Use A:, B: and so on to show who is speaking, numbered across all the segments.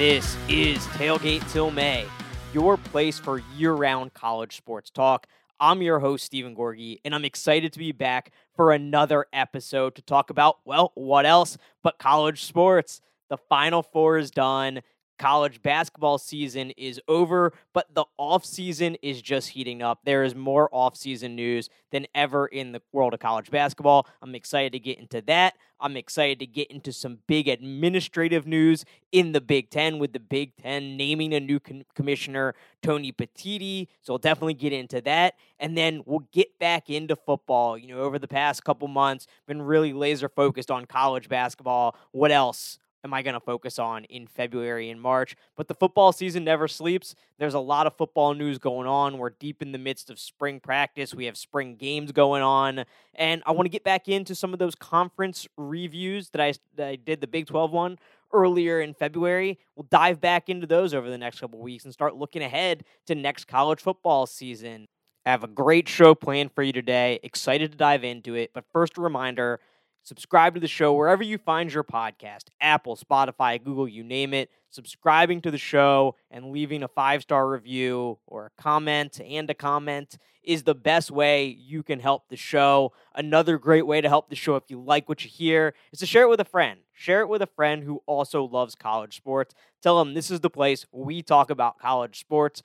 A: This is Tailgate Till May, your place for year round college sports talk. I'm your host, Steven Gorgie, and I'm excited to be back for another episode to talk about, well, what else but college sports. The Final Four is done college basketball season is over, but the offseason is just heating up. There is more offseason news than ever in the world of college basketball. I'm excited to get into that. I'm excited to get into some big administrative news in the Big Ten with the Big Ten naming a new commissioner, Tony Petitti. So we'll definitely get into that. And then we'll get back into football. You know, over the past couple months, been really laser focused on college basketball. What else? Am I going to focus on in February and March? But the football season never sleeps. There's a lot of football news going on. We're deep in the midst of spring practice. We have spring games going on. And I want to get back into some of those conference reviews that I, that I did the Big 12 one earlier in February. We'll dive back into those over the next couple weeks and start looking ahead to next college football season. I have a great show planned for you today. Excited to dive into it. But first, a reminder Subscribe to the show wherever you find your podcast Apple, Spotify, Google, you name it. Subscribing to the show and leaving a five star review or a comment and a comment is the best way you can help the show. Another great way to help the show if you like what you hear is to share it with a friend. Share it with a friend who also loves college sports. Tell them this is the place we talk about college sports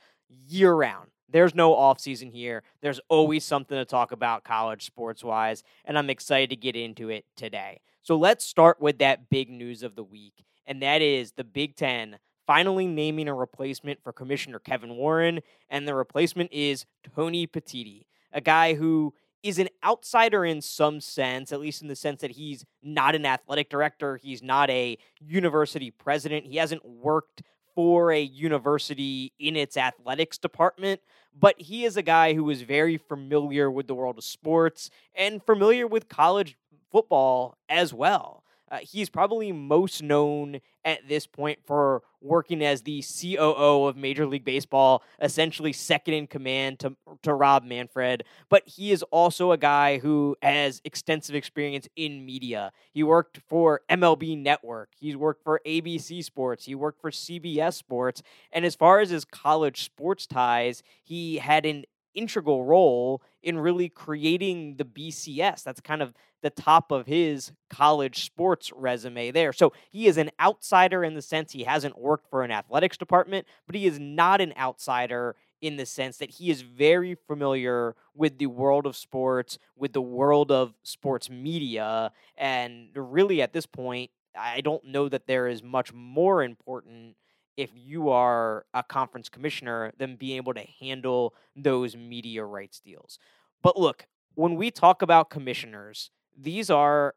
A: year round. There's no off season here. There's always something to talk about college sports wise, and I'm excited to get into it today. So let's start with that big news of the week, and that is the Big Ten finally naming a replacement for Commissioner Kevin Warren, and the replacement is Tony Petitti, a guy who is an outsider in some sense, at least in the sense that he's not an athletic director, he's not a university president, he hasn't worked for a university in its athletics department, but he is a guy who is very familiar with the world of sports and familiar with college football as well. Uh, he's probably most known at this point for working as the COO of Major League Baseball, essentially second in command to, to Rob Manfred. But he is also a guy who has extensive experience in media. He worked for MLB Network, he's worked for ABC Sports, he worked for CBS Sports. And as far as his college sports ties, he had an integral role in really creating the BCS. That's kind of the top of his college sports resume there. So he is an outsider in the sense he hasn't worked for an athletics department, but he is not an outsider in the sense that he is very familiar with the world of sports, with the world of sports media. And really, at this point, I don't know that there is much more important if you are a conference commissioner than being able to handle those media rights deals. But look, when we talk about commissioners, these are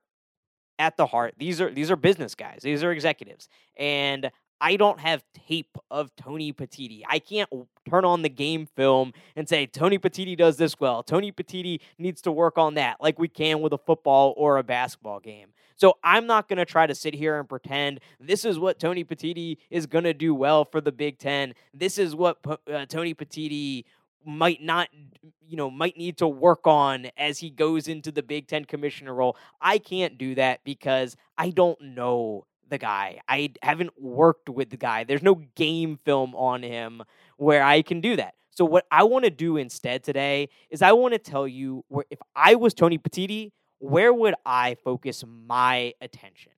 A: at the heart. These are these are business guys. These are executives. And I don't have tape of Tony Petitti. I can't turn on the game film and say Tony Petitti does this well. Tony Petitti needs to work on that, like we can with a football or a basketball game. So I'm not going to try to sit here and pretend this is what Tony Petitti is going to do well for the Big Ten. This is what uh, Tony Petitti might not you know might need to work on as he goes into the Big 10 commissioner role. I can't do that because I don't know the guy. I haven't worked with the guy. There's no game film on him where I can do that. So what I want to do instead today is I want to tell you where if I was Tony Petitti, where would I focus my attention?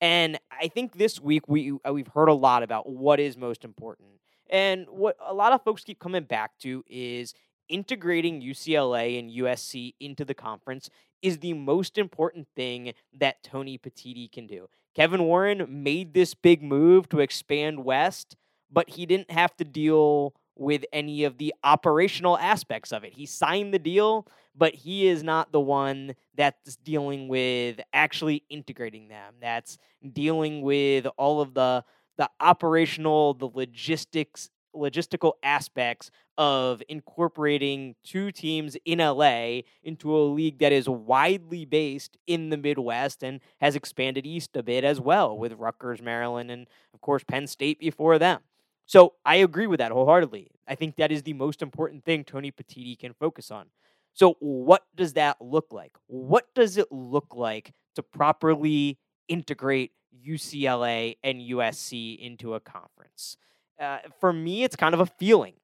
A: And I think this week we uh, we've heard a lot about what is most important. And what a lot of folks keep coming back to is integrating UCLA and USC into the conference is the most important thing that Tony Petitti can do. Kevin Warren made this big move to expand west, but he didn't have to deal with any of the operational aspects of it. He signed the deal, but he is not the one that's dealing with actually integrating them. That's dealing with all of the the operational, the logistics logistical aspects of incorporating two teams in LA into a league that is widely based in the Midwest and has expanded east a bit as well with Rutgers, Maryland, and of course Penn State before them. So I agree with that wholeheartedly. I think that is the most important thing Tony Petitti can focus on. So, what does that look like? What does it look like to properly integrate UCLA and USC into a conference. Uh, for me, it's kind of a feeling.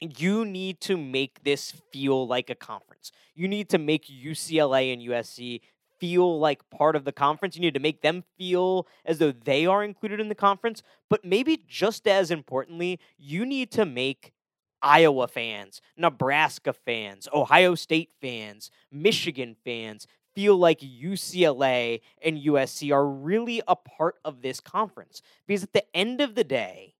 A: You need to make this feel like a conference. You need to make UCLA and USC feel like part of the conference. You need to make them feel as though they are included in the conference. But maybe just as importantly, you need to make Iowa fans, Nebraska fans, Ohio State fans, Michigan fans feel like UCLA and USC are really a part of this conference. Because at the end of the day,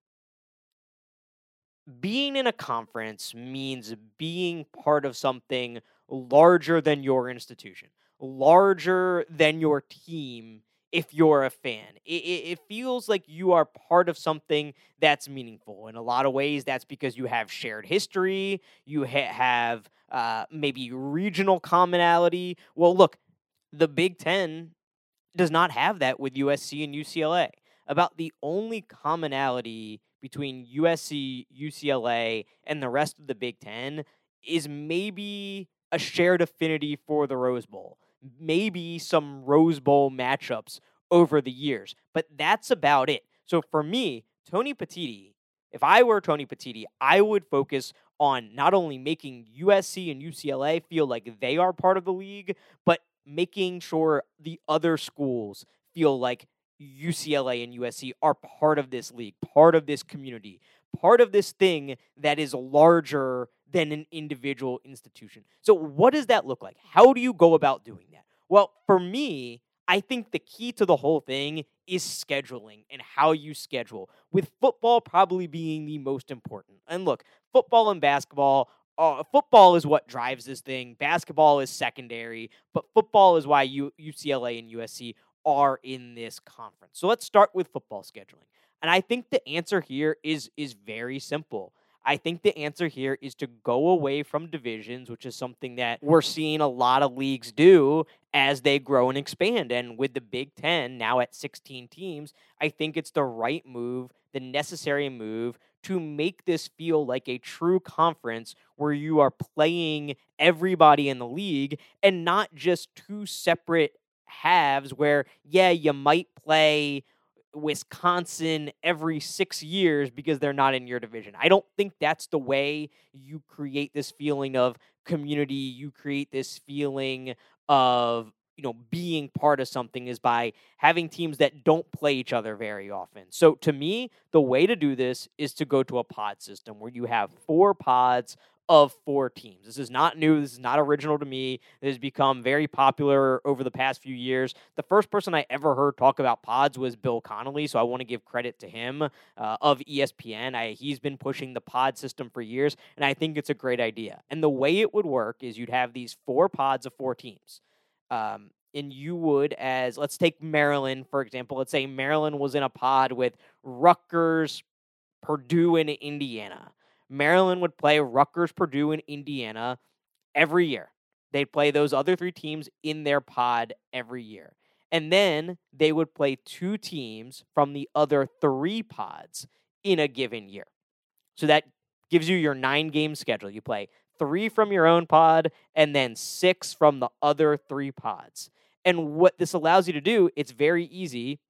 A: being in a conference means being part of something larger than your institution, larger than your team if you're a fan. It, it, feels like you are part of something that's meaningful. In a lot of ways, that's because you have shared history, you ha- have uh, maybe regional commonality. Well, look, the Big Ten does not have that with USC and UCLA. About the only commonality between USC, UCLA, and the rest of the Big Ten is maybe a shared affinity for the Rose Bowl, maybe some Rose Bowl matchups over the years, but that's about it. So for me, Tony Petitti, if I were Tony Petitti, I would focus on not only making USC and UCLA feel like they are part of the league, but making sure the other schools feel like UCLA and USC are part of this league, part of this community, part of this thing that is larger than an individual institution. So, what does that look like? How do you go about doing that? Well, for me, I think the key to the whole thing is scheduling and how you schedule, with football probably being the most important. And look, football and basketball uh, football is what drives this thing. Basketball is secondary, but football is why U- UCLA and USC are in this conference. So let's start with football scheduling. And I think the answer here is is very simple. I think the answer here is to go away from divisions, which is something that we're seeing a lot of leagues do as they grow and expand. And with the Big Ten now at 16 teams, I think it's the right move, the necessary move to make this feel like a true conference where you are playing everybody in the league and not just two separate halves where, yeah, you might play Wisconsin every six years because they're not in your division. I don't think that's the way you create this feeling of community. You create this feeling of you know being part of something is by having teams that don't play each other very often. So to me, the way to do this is to go to a pod system where you have four pods of four teams. This is not new. This is not original to me. It has become very popular over the past few years. The first person I ever heard talk about pods was Bill Connelly, so I want to give credit to him uh, of ESPN. I, he's been pushing the pod system for years, and I think it's a great idea. And the way it would work is you'd have these four pods of four teams. Um, and you would, as let's take Maryland, for example. Let's say Maryland was in a pod with Rutgers, Purdue, and Indiana. Maryland would play Rutgers, Purdue, and Indiana every year. They'd play those other three teams in their pod every year. And then they would play two teams from the other three pods in a given year. So that gives you your nine game schedule. You play three from your own pod and then six from the other three pods. And what this allows you to do, it's very easy.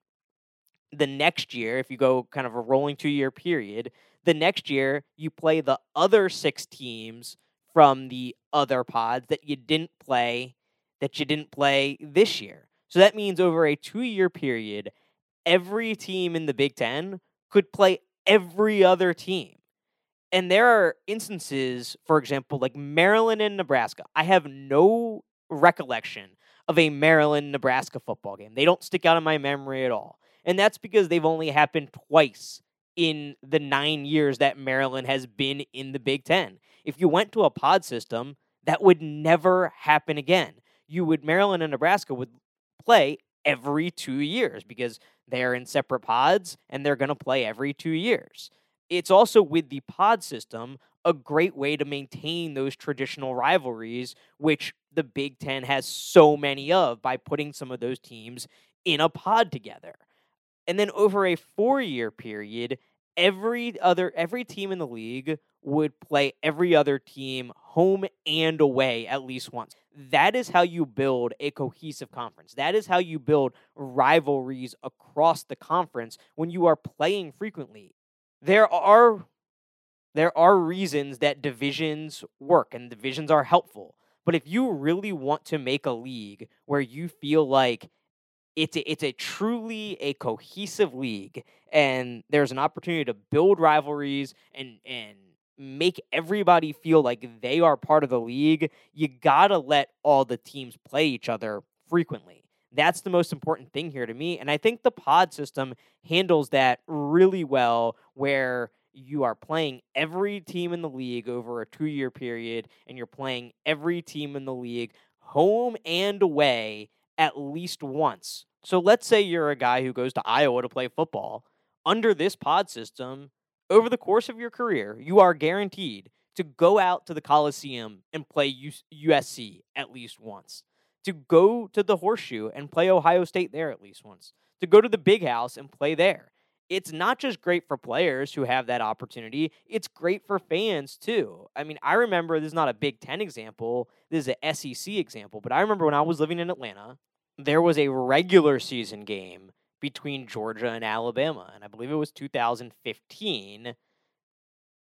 A: The next year, if you go kind of a rolling two year period, the next year you play the other six teams from the other pods that you didn't play that you didn't play this year. So that means over a 2-year period every team in the Big 10 could play every other team. And there are instances, for example, like Maryland and Nebraska. I have no recollection of a Maryland Nebraska football game. They don't stick out in my memory at all. And that's because they've only happened twice in the nine years that Maryland has been in the Big Ten. If you went to a pod system, that would never happen again. You would, Maryland and Nebraska would play every two years because they're in separate pods and they're going to play every two years. It's also with the pod system a great way to maintain those traditional rivalries, which the Big Ten has so many of by putting some of those teams in a pod together. And then over a four year period, every other every team in the league would play every other team home and away at least once. That is how you build a cohesive conference. That is how you build rivalries across the conference when you are playing frequently. There are there are reasons that divisions work and divisions are helpful. But if you really want to make a league where you feel like it's a, it's a truly a cohesive league and there's an opportunity to build rivalries and and make everybody feel like they are part of the league, you got to let all the teams play each other frequently. That's the most important thing here to me. And I think the pod system handles that really well, where you are playing every team in the league over a two year period, and you're playing every team in the league home and away at least once. So let's say you're a guy who goes to Iowa to play football. Under this pod system, over the course of your career, you are guaranteed to go out to the Coliseum and play USC at least once, to go to the Horseshoe and play Ohio State there at least once, to go to the Big House and play there. It's not just great for players who have that opportunity, it's great for fans too. I mean, I remember this is not a Big Ten example, this is an SEC example, but I remember when I was living in Atlanta, there was a regular season game between Georgia and Alabama. And I believe it was 2015.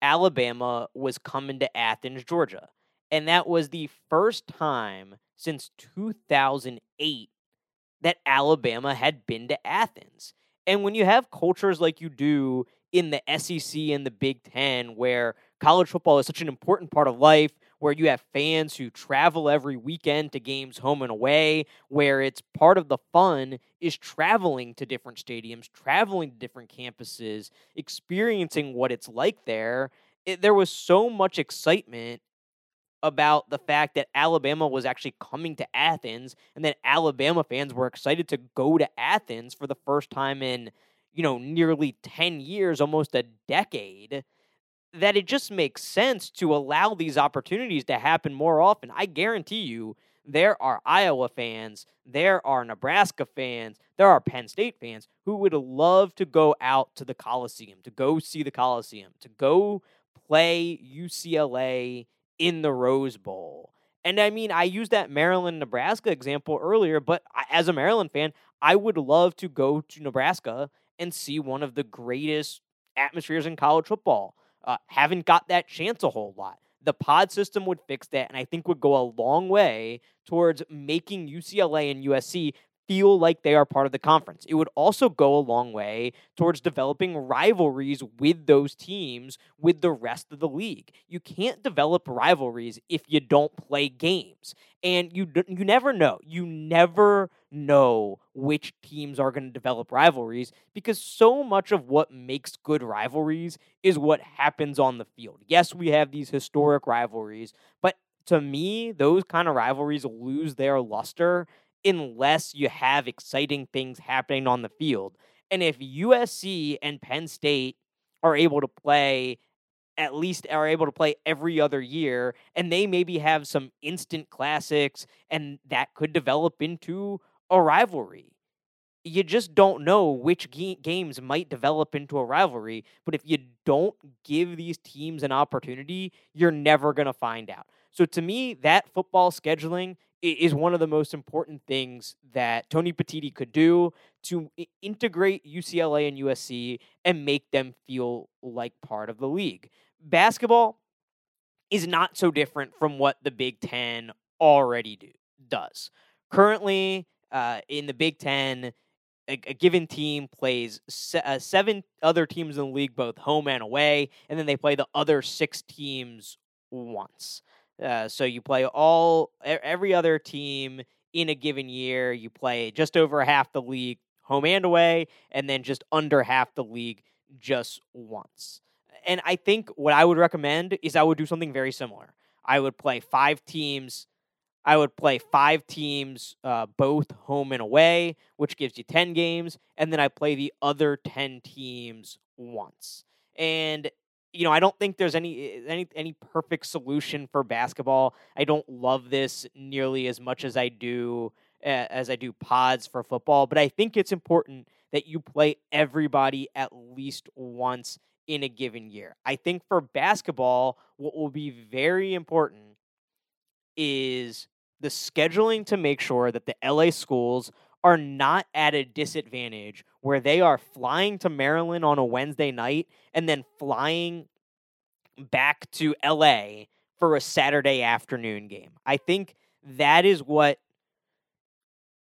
A: Alabama was coming to Athens, Georgia. And that was the first time since 2008 that Alabama had been to Athens. And when you have cultures like you do in the SEC and the Big Ten, where college football is such an important part of life, where you have fans who travel every weekend to games home and away, where it's part of the fun is traveling to different stadiums, traveling to different campuses, experiencing what it's like there. It, there was so much excitement about the fact that Alabama was actually coming to Athens and that Alabama fans were excited to go to Athens for the first time in, you know, nearly 10 years, almost a decade that it just makes sense to allow these opportunities to happen more often. I guarantee you, there are Iowa fans, there are Nebraska fans, there are Penn State fans who would love to go out to the Coliseum, to go see the Coliseum, to go play UCLA in the Rose Bowl. And I mean, I used that Maryland Nebraska example earlier, but as a Maryland fan, I would love to go to Nebraska and see one of the greatest atmospheres in college football uh, haven't got that chance a whole lot. The pod system would fix that, and I think would go a long way towards making UCLA and USC feel like they are part of the conference. It would also go a long way towards developing rivalries with those teams with the rest of the league. You can't develop rivalries if you don't play games. And you you never know. You never know which teams are going to develop rivalries because so much of what makes good rivalries is what happens on the field. Yes, we have these historic rivalries, but to me, those kind of rivalries lose their luster unless you have exciting things happening on the field. And if USC and Penn State are able to play at least are able to play every other year and they maybe have some instant classics and that could develop into a rivalry. You just don't know which ge- games might develop into a rivalry, but if you don't give these teams an opportunity, you're never going to find out. So to me, that football scheduling is one of the most important things that Tony Petitti could do to integrate UCLA and USC and make them feel like part of the league. Basketball is not so different from what the Big Ten already do, does. Currently, uh, in the Big Ten, a, a given team plays se- uh, seven other teams in the league, both home and away, and then they play the other six teams once. Uh, so you play all every other team in a given year. You play just over half the league home and away, and then just under half the league just once. And I think what I would recommend is I would do something very similar. I would play five teams. I would play five teams, uh, both home and away, which gives you 10 games. And then I play the other 10 teams once. And you know, I don't think there's any eh, any any perfect solution for basketball. I don't love this nearly as much as I do uh, as I do pods for football, but I think it's important that you play everybody at least once in a given year. I think for basketball, what will be very important is the scheduling to make sure that the LA schools are not at a disadvantage where they are flying to Maryland on a Wednesday night and then flying back to LA for a Saturday afternoon game. I think that is what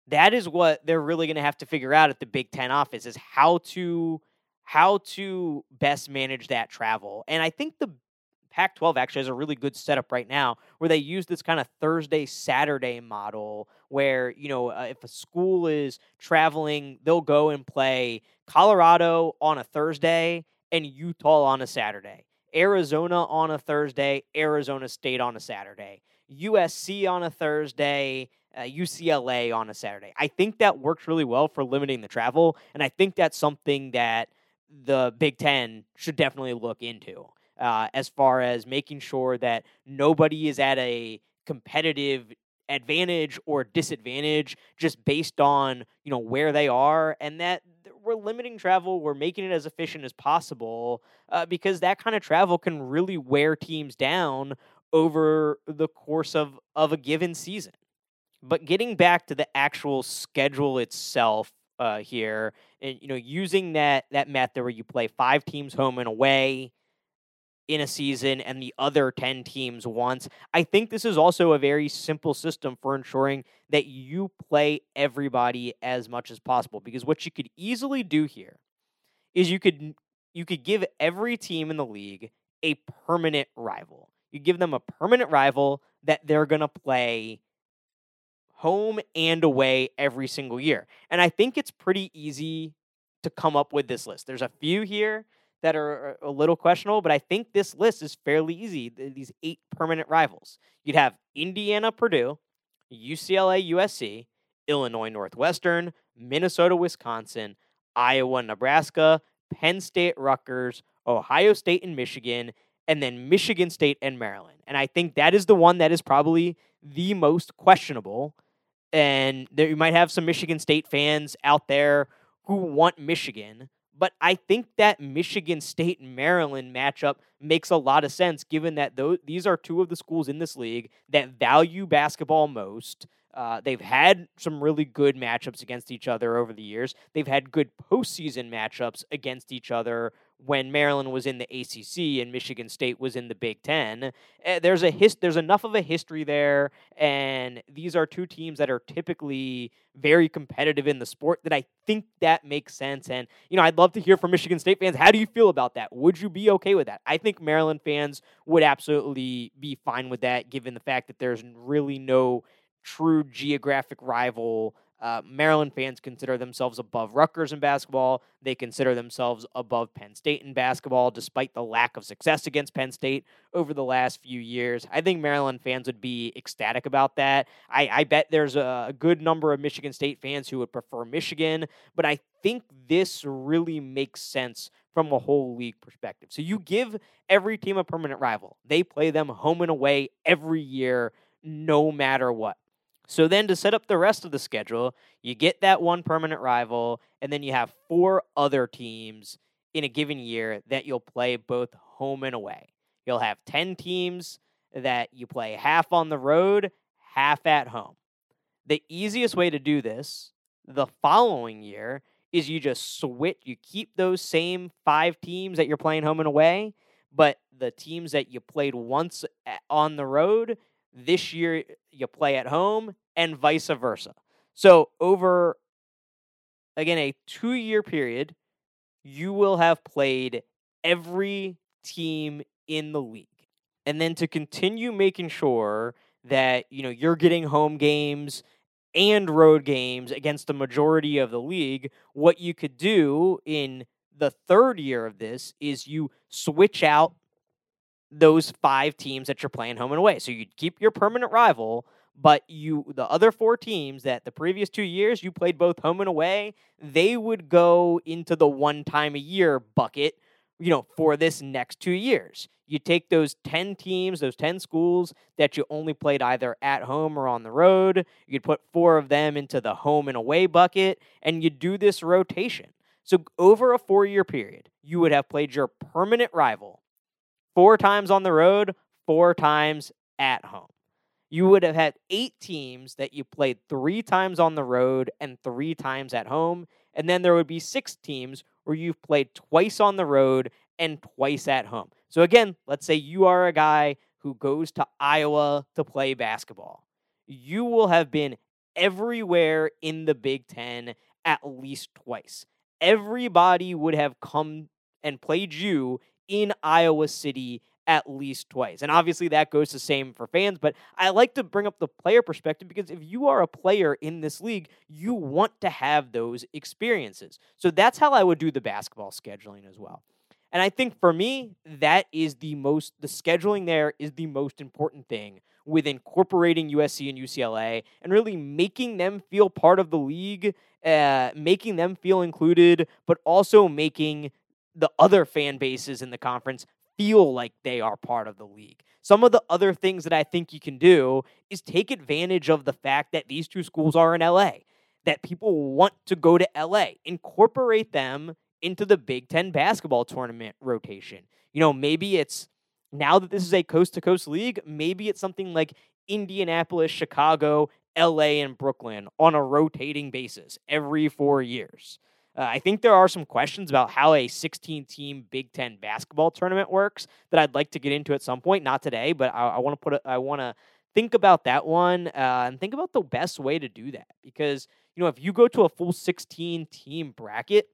A: that is what they're really going to have to figure out at the Big 10 office is how to how to best manage that travel. And I think the Pac 12 actually has a really good setup right now where they use this kind of Thursday, Saturday model where, you know, uh, if a school is traveling, they'll go and play Colorado on a Thursday and Utah on a Saturday, Arizona on a Thursday, Arizona State on a Saturday, USC on a Thursday. Uh, UCLA on a Saturday. I think that works really well for limiting the travel, and I think that's something that the Big Ten should definitely look into uh, as far as making sure that nobody is at a competitive advantage or disadvantage just based on you know where they are and that we're limiting travel we're making it as efficient as possible uh, because that kind of travel can really wear teams down over the course of of a given season. But getting back to the actual schedule itself uh, here and you know using that that method where you play five teams home and away in a season and the other 10 teams once. I think this is also a very simple system for ensuring that you play everybody as much as possible because what you could easily do here is you could you could give every team in the league a permanent rival. You give them a permanent rival that they're going to play home and away every single year. And I think it's pretty easy to come up with this list. There's a few here that are uh, a little questionable, but I think this list is fairly easy. These eight permanent rivals. You'd have Indiana, Purdue, UCLA, USC, Illinois, Northwestern, Minnesota, Wisconsin, Iowa, Nebraska, Penn State, Rutgers, Ohio State, and Michigan, and then Michigan State and Maryland. And I think that is the one that is probably the most questionable. And there, you might have some Michigan State fans out there who want Michigan but I think that Michigan State and Maryland matchup makes a lot of sense given that those, these are two of the schools in this league that value basketball most. Uh, they've had some really good matchups against each other over the years. They've had good postseason matchups against each other when Maryland was in the ACC and Michigan State was in the Big Ten. Uh, there's a his, there's enough of a history there, and these are two teams that are typically very competitive in the sport. That I think that makes sense. And you know, I'd love to hear from Michigan State fans. How do you feel about that? Would you be okay with that? I think Maryland fans would absolutely be fine with that, given the fact that there's really no true geographic rival. Uh, Maryland fans consider themselves above Rutgers in basketball. They consider themselves above Penn State in basketball, despite the lack of success against Penn State over the last few years. I think Maryland fans would be ecstatic about that. I, I bet there's a, a good number of Michigan State fans who would prefer Michigan, but I think this really makes sense from a whole league perspective. So you give every team a permanent rival, they play them home and away every year, no matter what. So then to set up the rest of the schedule, you get that one permanent rival, and then you have four other teams in a given year that you'll play both home and away. You'll have 10 teams that you play half on the road, half at home. The easiest way to do this the following year is you just switch, you keep those same five teams that you're playing home and away, but the teams that you played once on the road, this year you play at home and vice versa. So over again a 2-year period, you will have played every team in the league. And then to continue making sure that, you know, you're getting home games and road games against the majority of the league, what you could do in the third year of this is you switch out those five teams that you're playing home and away. So you'd keep your permanent rival, but you the other four teams that the previous two years you played both home and away, they would go into the one time a year bucket, you know, for this next two years. You take those 10 teams, those 10 schools that you only played either at home or on the road, you'd put four of them into the home and away bucket, and you do this rotation. So, over a four year period, you would have played your permanent rival four times on the road, four times at home. You would have had eight teams that you played three times on the road and three times at home. And then there would be six teams where you've played twice on the road and twice at home. So, again, let's say you are a guy who goes to Iowa to play basketball. You will have been everywhere in the Big Ten at least twice. Everybody would have come and played you in Iowa City at least twice. And obviously that goes the same for fans, but I like to bring up the player perspective because if you are a player in this league, you want to have those experiences. So that's how I would do the basketball scheduling as well. And I think for me, that is the most, the scheduling there is the most important thing with incorporating USC and UCLA and really making them feel part of the league, uh, making them feel included, but also making the other fan bases in the conference feel like they are part of the league. Some of the other things that I think you can do is take advantage of the fact that these two schools are in LA, that people want to go to LA, incorporate them into the Big Ten basketball tournament rotation. You know, maybe it's now that this is a coast to coast league, maybe it's something like Indianapolis, Chicago, LA, and Brooklyn on a rotating basis every four years. Uh, I think there are some questions about how a 16 team Big Ten basketball tournament works that I'd like to get into at some point. Not today, but I, I want to put it, I want to think about that one uh, and think about the best way to do that because you know if you go to a full 16 team bracket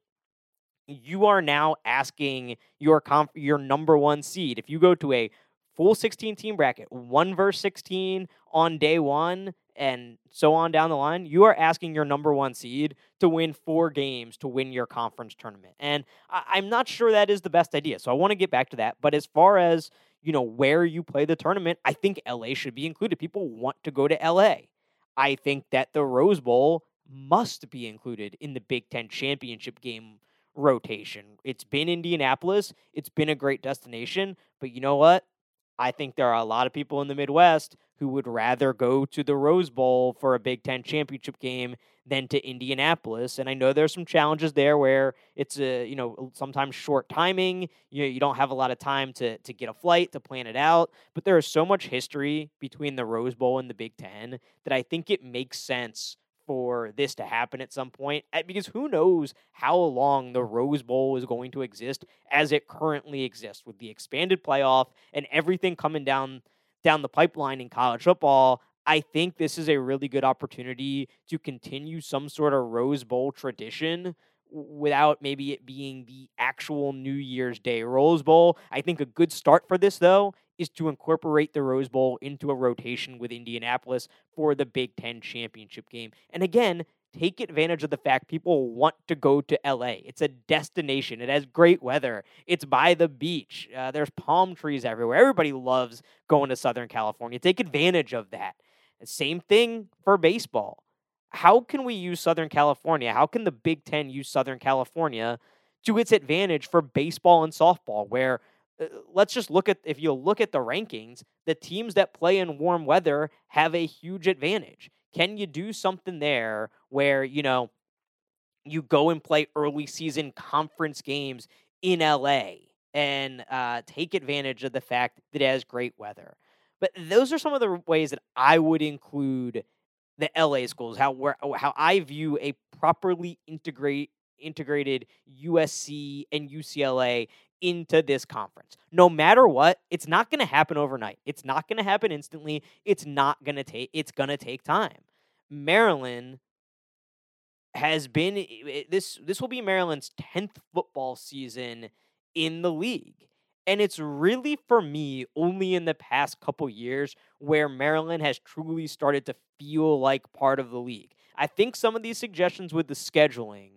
A: you are now asking your comp- your number one seed. If you go to a full 16 team bracket, one verse 16 on day one, and so on down the line, you are asking your number one seed to win four games to win your conference tournament. And I- am not sure that is the best idea. So I want to get back to that. But as far as you know where you play the tournament, I think LA should be included. People want to go to LA. I think that the Rose Bowl must be included in the Big Ten championship game rotation. It's been Indianapolis, it's been a great destination, but you know what? I think there are a lot of people in the Midwest who would rather go to the Rose Bowl for a Big Ten championship game than to Indianapolis. And I know there's some challenges there where it's a you know sometimes short timing. You know, you don't have a lot of time to to get a flight to plan it out. But there is so much history between the Rose Bowl and the Big Ten that I think it makes sense for this to happen at some point eh, because who knows how long the Rose Bowl is going to exist as it currently exists with the expanded playoff and everything coming down down the pipeline in college football. I think this is a really good opportunity to continue some sort of Rose Bowl tradition without maybe it being the actual New Year's Day Rose Bowl. I think a good start for this though is to incorporate the Rose Bowl into a rotation with Indianapolis for the Big Ten championship game. And again, take advantage of the fact people want to go to LA. It's a destination. It has great weather. It's by the beach. Uh, there's palm trees everywhere. Everybody loves going to Southern California. Take advantage of that. Same thing for baseball. How can we use Southern California? How can the Big Ten use Southern California to its advantage for baseball and softball, where uh, let's just look at if you look at the rankings, the teams that play in warm weather have a huge advantage. Can you do something there where, you know, you go and play early season conference games in LA and uh, take advantage of the fact that it has great weather? But those are some of the ways that I would include the LA schools, how where oh, how I view a properly integrate integrated USC and UCLA into this conference. No matter what, it's not going to happen overnight. It's not going to happen instantly. It's not going to take it's going to take time. Maryland has been this this will be Maryland's 10th football season in the league. And it's really for me only in the past couple years where Maryland has truly started to feel like part of the league. I think some of these suggestions with the scheduling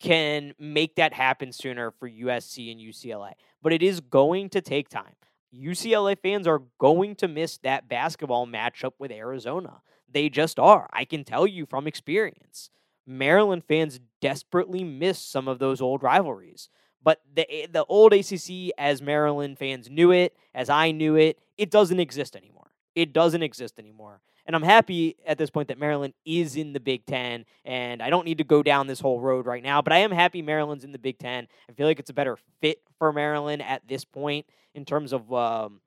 A: can make that happen sooner for USC and UCLA. But it is going to take time. UCLA fans are going to miss that basketball matchup with Arizona. They just are. I can tell you from experience. Maryland fans desperately miss some of those old rivalries. But the eh, the old ACC, as Maryland fans knew it, as I knew it, it doesn't exist anymore. It doesn't exist anymore. And I'm happy at this point that Maryland is in the Big Ten. And I don't need to go down this whole road right now, but I am happy Maryland's in the Big Ten. I feel like it's a better fit for Maryland at this point in terms of. Um,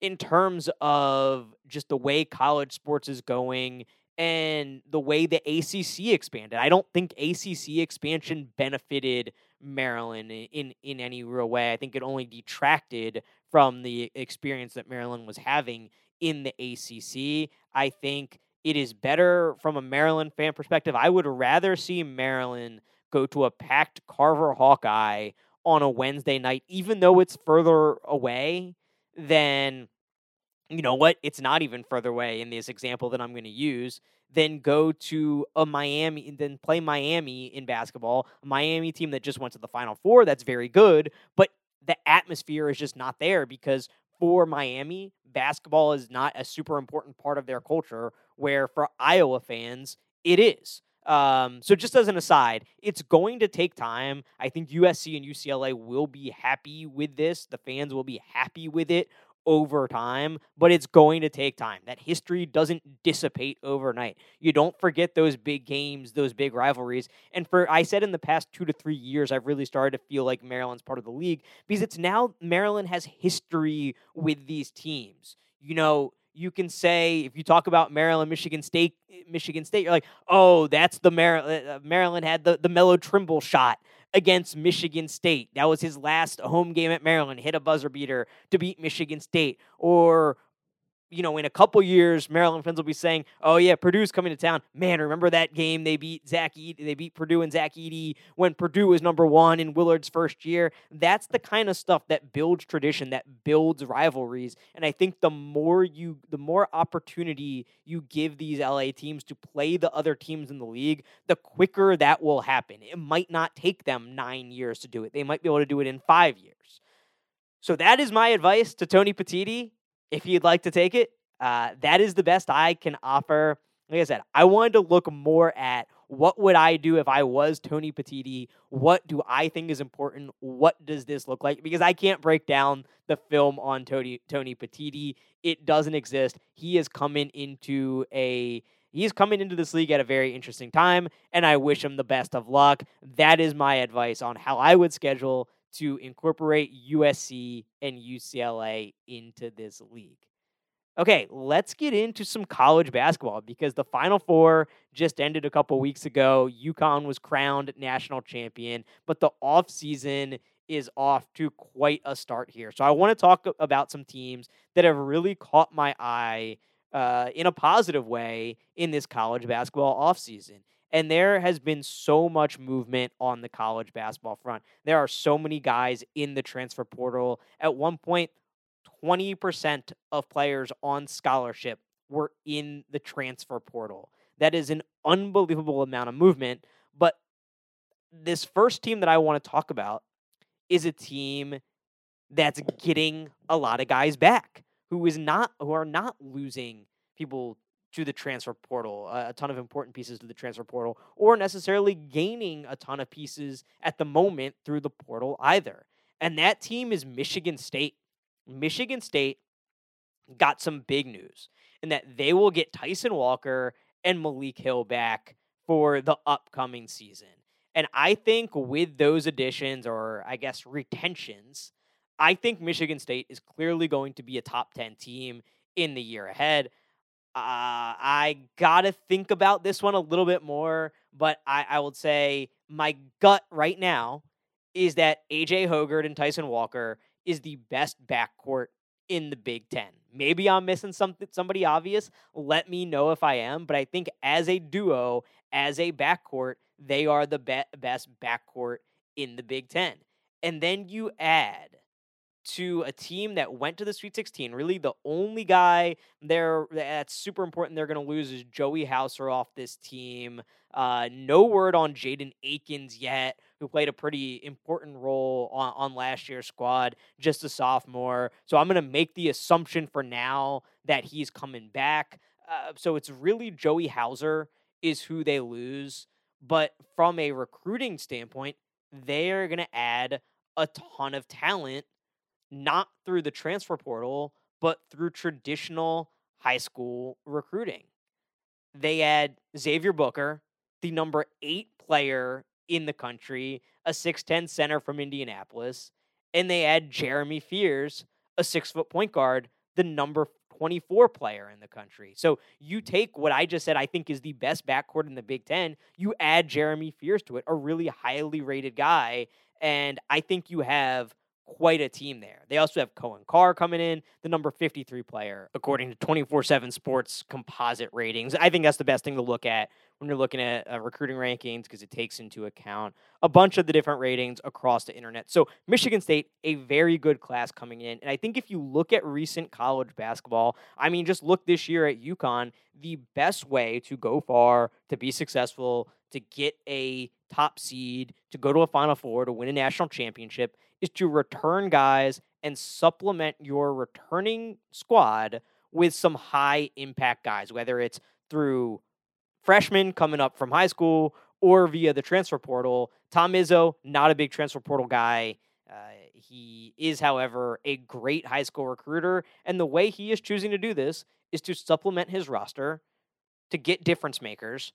A: in terms of just the way college sports is going and the way the ACC expanded. I don't think ACC expansion benefited Maryland in in any real way. I think it only detracted from the experience that Maryland was having in the ACC. I think it is better from a Maryland fan perspective. I would rather see Maryland go to a packed Carver Hawkeye on a Wednesday night, even though it's further away than you know what? It's not even further away in this example that I'm going to use. Then go to a Miami then play Miami in basketball, a Miami team that just went to the Final Four. That's very good, but the atmosphere is just not there because for Miami, basketball is not a super important part of their culture. Where for Iowa fans, it is. Um, so just as an aside, it's going to take time. I think USC and UCLA will be happy with this. The fans will be happy with it over time, but it's going to take time. That history doesn't dissipate overnight. You don't forget those big games, those big rivalries. And for I said in the past 2 to 3 years I've really started to feel like Maryland's part of the league because it's now Maryland has history with these teams. You know, you can say if you talk about Maryland, Michigan State, Michigan State, you're like, oh, that's the Maryland. Uh, Maryland had the the Melo Trimble shot against Michigan State. That was his last home game at Maryland. Hit a buzzer beater to beat Michigan State. Or you know, in a couple years, Maryland fans will be saying, "Oh yeah, Purdue's coming to town." Man, remember that game they beat Zach Edey, they beat Purdue and Zach Edey when Purdue was number one in Willard's first year. That's the kind of stuff that builds tradition, that builds rivalries. And I think the more you, the more opportunity you give these LA teams to play the other teams in the league, the quicker that will happen. It might not take them nine years to do it; they might be able to do it in five years. So that is my advice to Tony Petitti if you'd like to take it. Uh, that is the best I can offer. Like I said, I wanted to look more at what would I do if I was Tony Petitti? What do I think is important? What does this look like? Because I can't break down the film on Tony Tony Petitti. It doesn't exist. He is coming into a he's coming into this league at a very interesting time, and I wish him the best of luck. That is my advice on how I would schedule to incorporate USC and UCLA into this league. Okay, let's get into some college basketball because the Final Four just ended a couple weeks ago. UConn was crowned national champion, but the offseason is off to quite a start here. So I want to talk about some teams that have really caught my eye uh, in a positive way in this college basketball offseason. And there has been so much movement on the college basketball front. There are so many guys in the transfer portal. At one point, 20% of players on scholarship were in the transfer portal. That is an unbelievable amount of movement. But this first team that I want to talk about is a team that's getting a lot of guys back who is not who are not losing people to the transfer portal, a ton of important pieces to the transfer portal, or necessarily gaining a ton of pieces at the moment through the portal either. And that team is Michigan State. Michigan State got some big news in that they will get Tyson Walker and Malik Hall back for the upcoming season. And I think with those additions, or I guess retentions, I think Michigan State is clearly going to be a top 10 team in the year ahead. Uh, I got to think about this one a little bit more, but I, I would say my gut right now is that AJ Hoggard and Tyson Walker is the best backcourt in the Big Ten. Maybe I'm missing something, somebody obvious. Let me know if I am. But I think as a duo, as a backcourt, they are the be- best backcourt in the Big Ten. And then you add to a team that went to the Sweet 16. Really, the only guy there that's super important they're going to lose is Joey Hauser off this team. Uh, no word on Jaden Akins yet, who played a pretty important role on, on last year's squad, just a sophomore. So I'm going to make the assumption for now that he's coming back. Uh, so it's really Joey Hauser is who they lose. But from a recruiting standpoint, they're going to add a ton of talent not through the transfer portal, but through traditional high school recruiting. they add Xavier Booker, the number eight player in the country, a 6'10 center from Indianapolis, and they add Jeremy Fears, a six foot point guard, the number 24 player in the country. So you take what I just said, I think is the best backcourt in the Big Ten, you add Jeremy Fears to it, a really highly rated guy. And I think you have quite a team there. They also have Coen Carr coming in, the number 53 player, according to 24 7 Sports composite ratings. I think that's the best thing to look at when you're looking at uh, recruiting rankings because it takes into account a bunch of the different ratings across the internet. So, Michigan State, a very good class coming in. And I think if you look at recent college basketball, I mean, just look this year at UConn, the best way to go far, to be successful, to get a top seed, to go to a Final Four, to win a national championship is to return guys and supplement your returning squad with some high impact guys, whether it's through freshmen coming up from high school or via the transfer portal. Tom Izzo, not a big transfer portal guy. Uh, he is, however, a great high school recruiter. And the way he is choosing to do this is to supplement his roster to get difference makers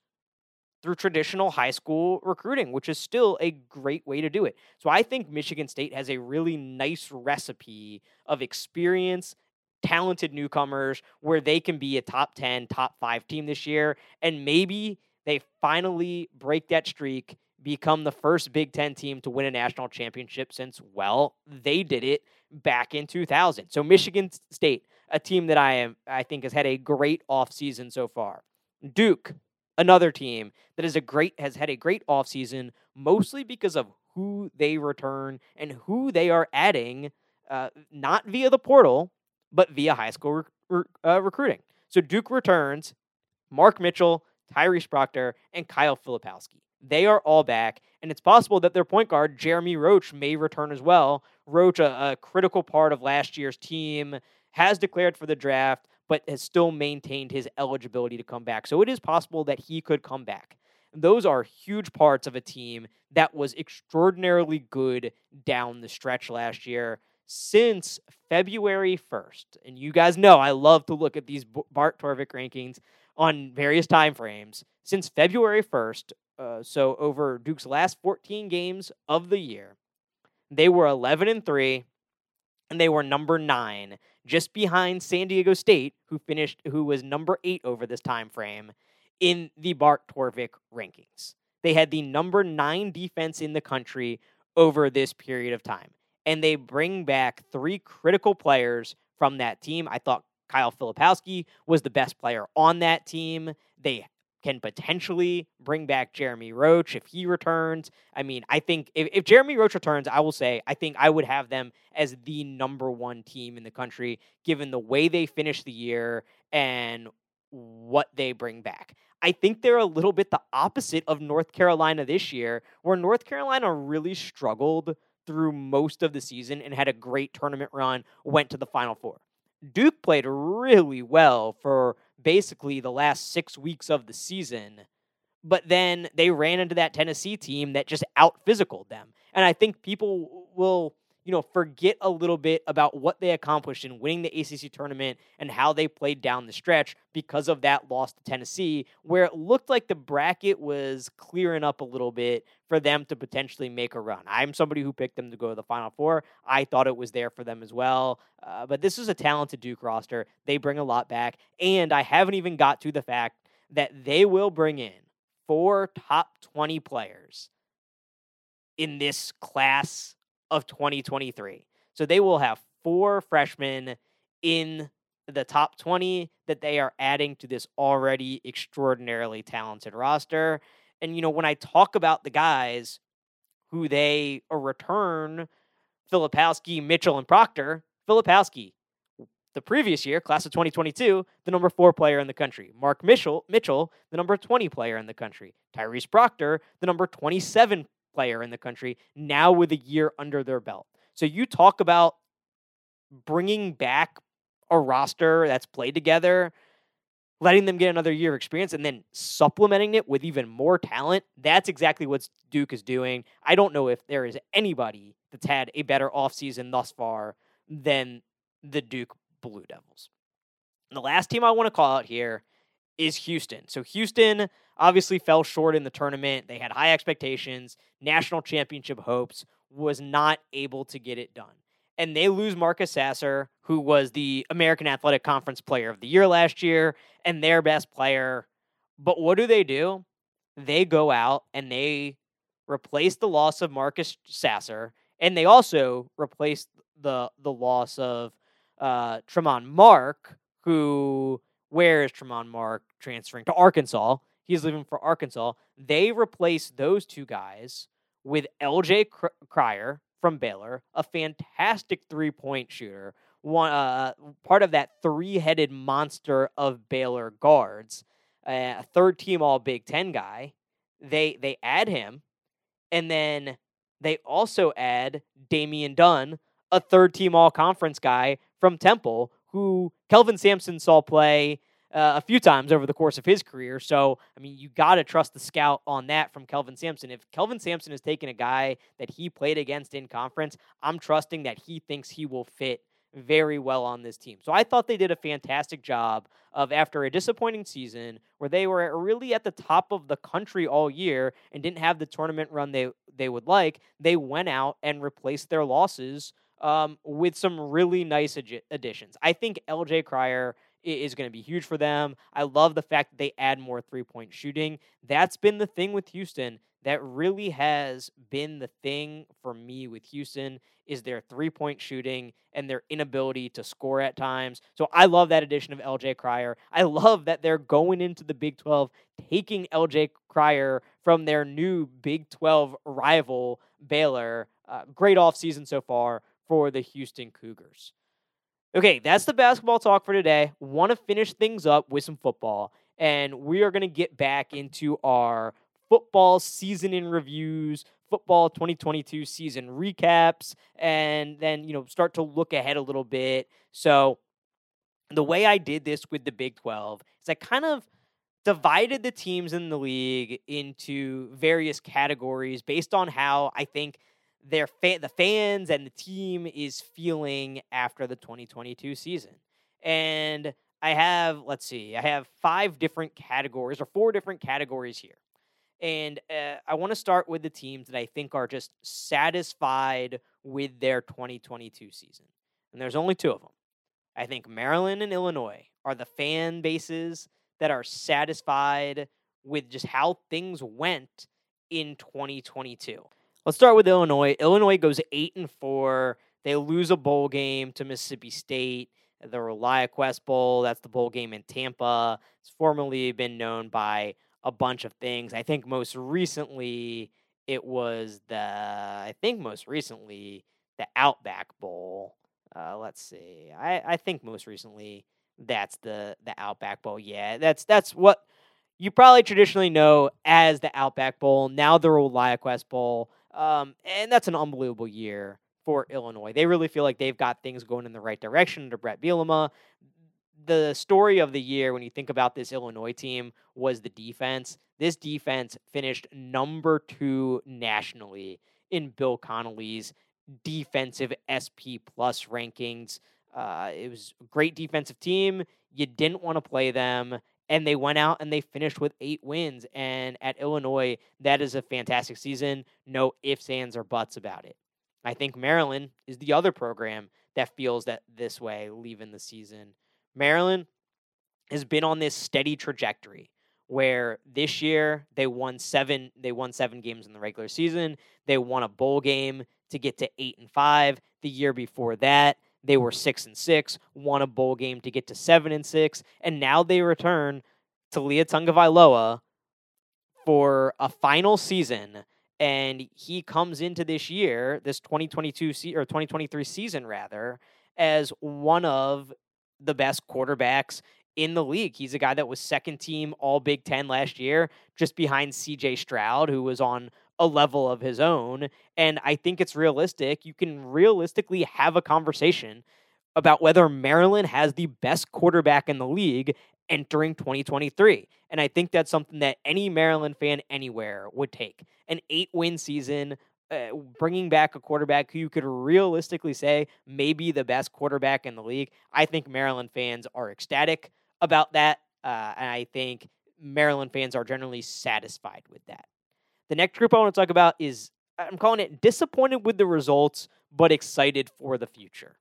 A: through traditional high school recruiting, which is still a great way to do it. So I think Michigan State has a really nice recipe of experience, talented newcomers where they can be a top 10, top 5 team this year and maybe they finally break that streak, become the first Big 10 team to win a national championship since well, they did it back in 2000. So Michigan State, a team that I am I think has had a great offseason so far. Duke, another team that is a great has had a great offseason mostly because of who they return and who they are adding uh, not via the portal but via high school uh, recruiting. So duke returns mark mitchell tyrese proctor and kyle filipowski. They are all back and it's possible that their point guard jeremy roach may return as well. Roach a, a critical part of last year's team has declared for the draft but has still maintained his eligibility to come back. So it is possible that he could come back. Those are huge parts of a team that was extraordinarily good down the stretch last year since February 1st. And you guys know I love to look at these Bart Torvik rankings on various time frames. Since February 1st, uh, so over Duke's last 14 games of the year, they were 11 and 3 and they were number 9 just behind San Diego State, who finished who was number eight over this time frame in the Bart Torvik rankings. They had the number nine defense in the country over this period of time. And they bring back three critical players from that team. I thought Kyle Filipowski was the best player on that team. They can potentially bring back Jeremy Roach if he returns. I mean, I think if, if Jeremy Roach returns, I will say I think I would have them as the number one team in the country, given the way they finish the year and what they bring back. I think they're a little bit the opposite of North Carolina this year, where North Carolina really struggled through most of the season and had a great tournament run, went to the Final Four. Duke played really well for basically the last six weeks of the season. But then they ran into that Tennessee team that just out physicaled them. And I think people will you know, forget a little bit about what they accomplished in winning the ACC tournament and how they played down the stretch because of that loss to Tennessee, where it looked like the bracket was clearing up a little bit for them to potentially make a run. I'm somebody who picked them to go to the Final Four. I thought it was there for them as well. Uh, but this is a talented Duke roster. They bring a lot back. And I haven't even got to the fact that they will bring in four top 20 players in this class of 2023. So they will have four freshmen in the top 20 that they are adding to this already extraordinarily talented roster. And, you know, when I talk about the guys who they return, Filipowski, Mitchell, and Proctor, Filipowski, the previous year, class of 2022, the number four player in the country. Mark Mitchell, Mitchell, the number 20 player in the country. Tyrese Proctor, the number 27 player in the country, now with a year under their belt. So you talk about bringing back a roster that's played together, letting them get another year of experience, and then supplementing it with even more talent. That's exactly what Duke is doing. I don't know if there is anybody that's had a better offseason thus far than the Duke Blue Devils. The last team I want to call out here is Houston. So Houston obviously fell short in the tournament. They had high expectations, national championship hopes, was not able to get it done. And they lose Marcus Sasser, who was the American Athletic Conference Player of the Year last year and their best player. But what do they do? They go out and they replace the loss of Marcus Sasser, and they also replace the the loss of uh, Tramon Mark, who where is Tramon Mark transferring to Arkansas? He's leaving for Arkansas. They replace those two guys with LJ Cryer from Baylor, a fantastic three point shooter, one uh, part of that three headed monster of Baylor guards, a third team All Big Ten guy. They they add him, and then they also add Damian Dunn, a third team All Conference guy from Temple, who Kelvin Sampson saw play uh, a few times over the course of his career. So, I mean, you got to trust the scout on that from Kelvin Sampson. If Kelvin Sampson is taking a guy that he played against in conference, I'm trusting that he thinks he will fit very well on this team. So I thought they did a fantastic job of after a disappointing season where they were really at the top of the country all year and didn't have the tournament run they they would like, they went out and replaced their losses um, with some really nice ad- additions. I think LJ Cryer is going to be huge for them. I love the fact that they add more three point shooting. That's been the thing with Houston. That really has been the thing for me with Houston is their three point shooting and their inability to score at times. So I love that addition of LJ Cryer. I love that they're going into the Big 12 taking LJ Cryer from their new Big 12 rival Baylor. Uh, great offseason so far for the Houston Cougars. Okay, that's the basketball talk for today. Want to finish things up with some football, and we are going to get back into our football season in reviews, football 2022 season recaps, and then, you know, start to look ahead a little bit. So, the way I did this with the Big 12 is I kind of divided the teams in the league into various categories based on how I think their fa- the fans and the team is feeling after the 2022 season. And I have, let's see, I have five different categories or four different categories here. And uh, I want to start with the teams that I think are just satisfied with their 2022 season. And there's only two of them. I think Maryland and Illinois are the fan bases that are satisfied with just how things went in 2022. Let's start with Illinois. Illinois goes eight and four. They lose a bowl game to Mississippi State, the ReliaQuest Bowl. That's the bowl game in Tampa. It's formerly been known by a bunch of things. I think most recently it was the. I think most recently the Outback Bowl. Uh, let's see. I I think most recently that's the the Outback Bowl. Yeah, that's that's what you probably traditionally know as the Outback Bowl. Now the ReliaQuest Bowl. Um, and that's an unbelievable year for Illinois. They really feel like they've got things going in the right direction under Bret Bielema. The story of the year, when you think about this Illinois team, was the defense. This defense finished number two nationally in Bill Connelly's defensive SP plus rankings. Uh, it was a great defensive team. You didn't want to play them and they went out and they finished with eight wins. And at Illinois, that is a fantastic season. No ifs, ands, or buts about it. I think Maryland is the other program that feels that this way leaving the season. Maryland has been on this steady trajectory where this year they won seven they won seven games in the regular season. They won a bowl game to get to eight and five. The year before that, they were six and six, won a bowl game to get to seven and six, and now they return to Tagovailoa for a final season. And he comes into this year, this 2022 se- or 2023 season rather, as one of the best quarterbacks in the league. He's a guy that was second team All Big Ten last year, just behind CJ Stroud, who was on a level of his own. And I think it's realistic. You can realistically have a conversation about whether Maryland has the best quarterback in the league entering 2023. And I think that's something that any Maryland fan anywhere would take. An eight win season, uh, bringing back a quarterback who you could realistically say may be the best quarterback in the league. I think Maryland fans are ecstatic about that. Uh, and I think Maryland fans are generally satisfied with that. The next group I want to talk about is I'm calling it disappointed with the results, but excited for the future.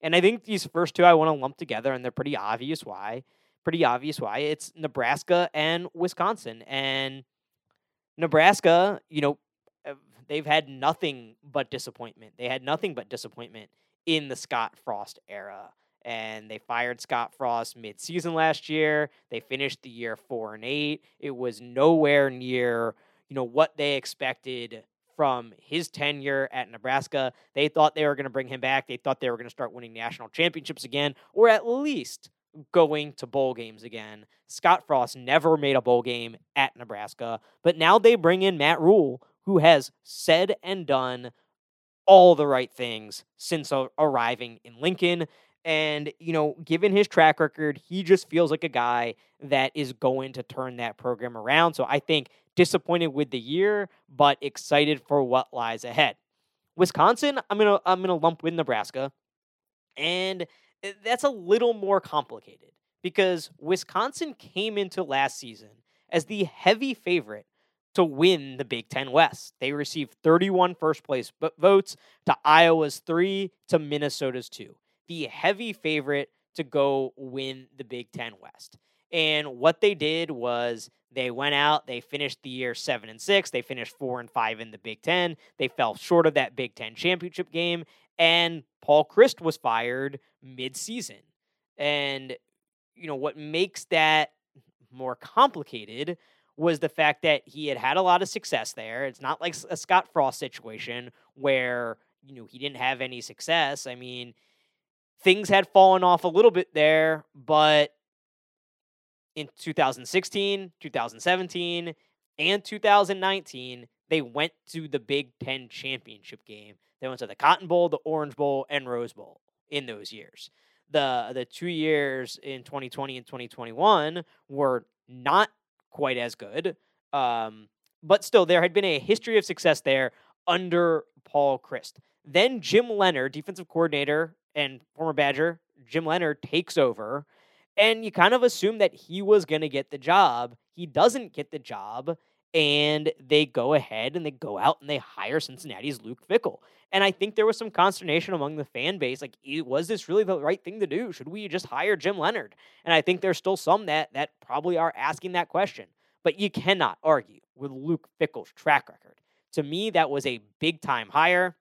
A: And I think these first two I want to lump together, and they're pretty obvious why. Pretty obvious why. It's Nebraska and Wisconsin. And Nebraska, you know, uh, they've had nothing but disappointment. They had nothing but disappointment in the Scott Frost era. And they fired Scott Frost mid-season last year. They finished the year four and eight. It was nowhere near, you know, what they expected from his tenure at Nebraska. They thought they were going to bring him back. They thought they were going to start winning national championships again, or at least going to bowl games again. Scott Frost never made a bowl game at Nebraska, but now they bring in Matt Rhule, who has said and done all the right things since arriving in Lincoln. And, you know, given his track record, he just feels like a guy that is going to turn that program around. So I think disappointed with the year, but excited for what lies ahead. Wisconsin, I'm gonna I'm gonna lump with Nebraska, and eh, that's a little more complicated because Wisconsin came into last season as the heavy favorite to win the Big Ten West. They received 31 first place votes to Iowa's three to Minnesota's two. The heavy favorite to go win the Big Ten West. And what they did was they went out, they finished the year seven and six, they finished four and five in the Big Ten. They fell short of that Big Ten championship game, and Paul Chryst was fired mid-season. And you know what makes that more complicated was the fact that he had had a lot of success there. It's not like a Scott Frost situation where you know he didn't have any success. I mean, things had fallen off a little bit there, but in 2016, 2017, and 2019, they went to the Big Ten championship game. They went to the Cotton Bowl, the Orange Bowl, and Rose Bowl in those years. The the two years in 2020 and 2021 were not quite as good, um, but still there had been a history of success there under Paul Chryst. Then Jim Leonhard, defensive coordinator and former Badger, Jim Leonhard takes over and you kind of assume that he was going to get the job. He doesn't get the job. And they go ahead and they go out and they hire Cincinnati's Luke Fickell. And I think there was some consternation among the fan base. Like, was this really the right thing to do? Should we just hire Jim Leonhard? And I think there's still some that that probably are asking that question. But you cannot argue with Luke Fickell's track record. To me, that was a big time hire.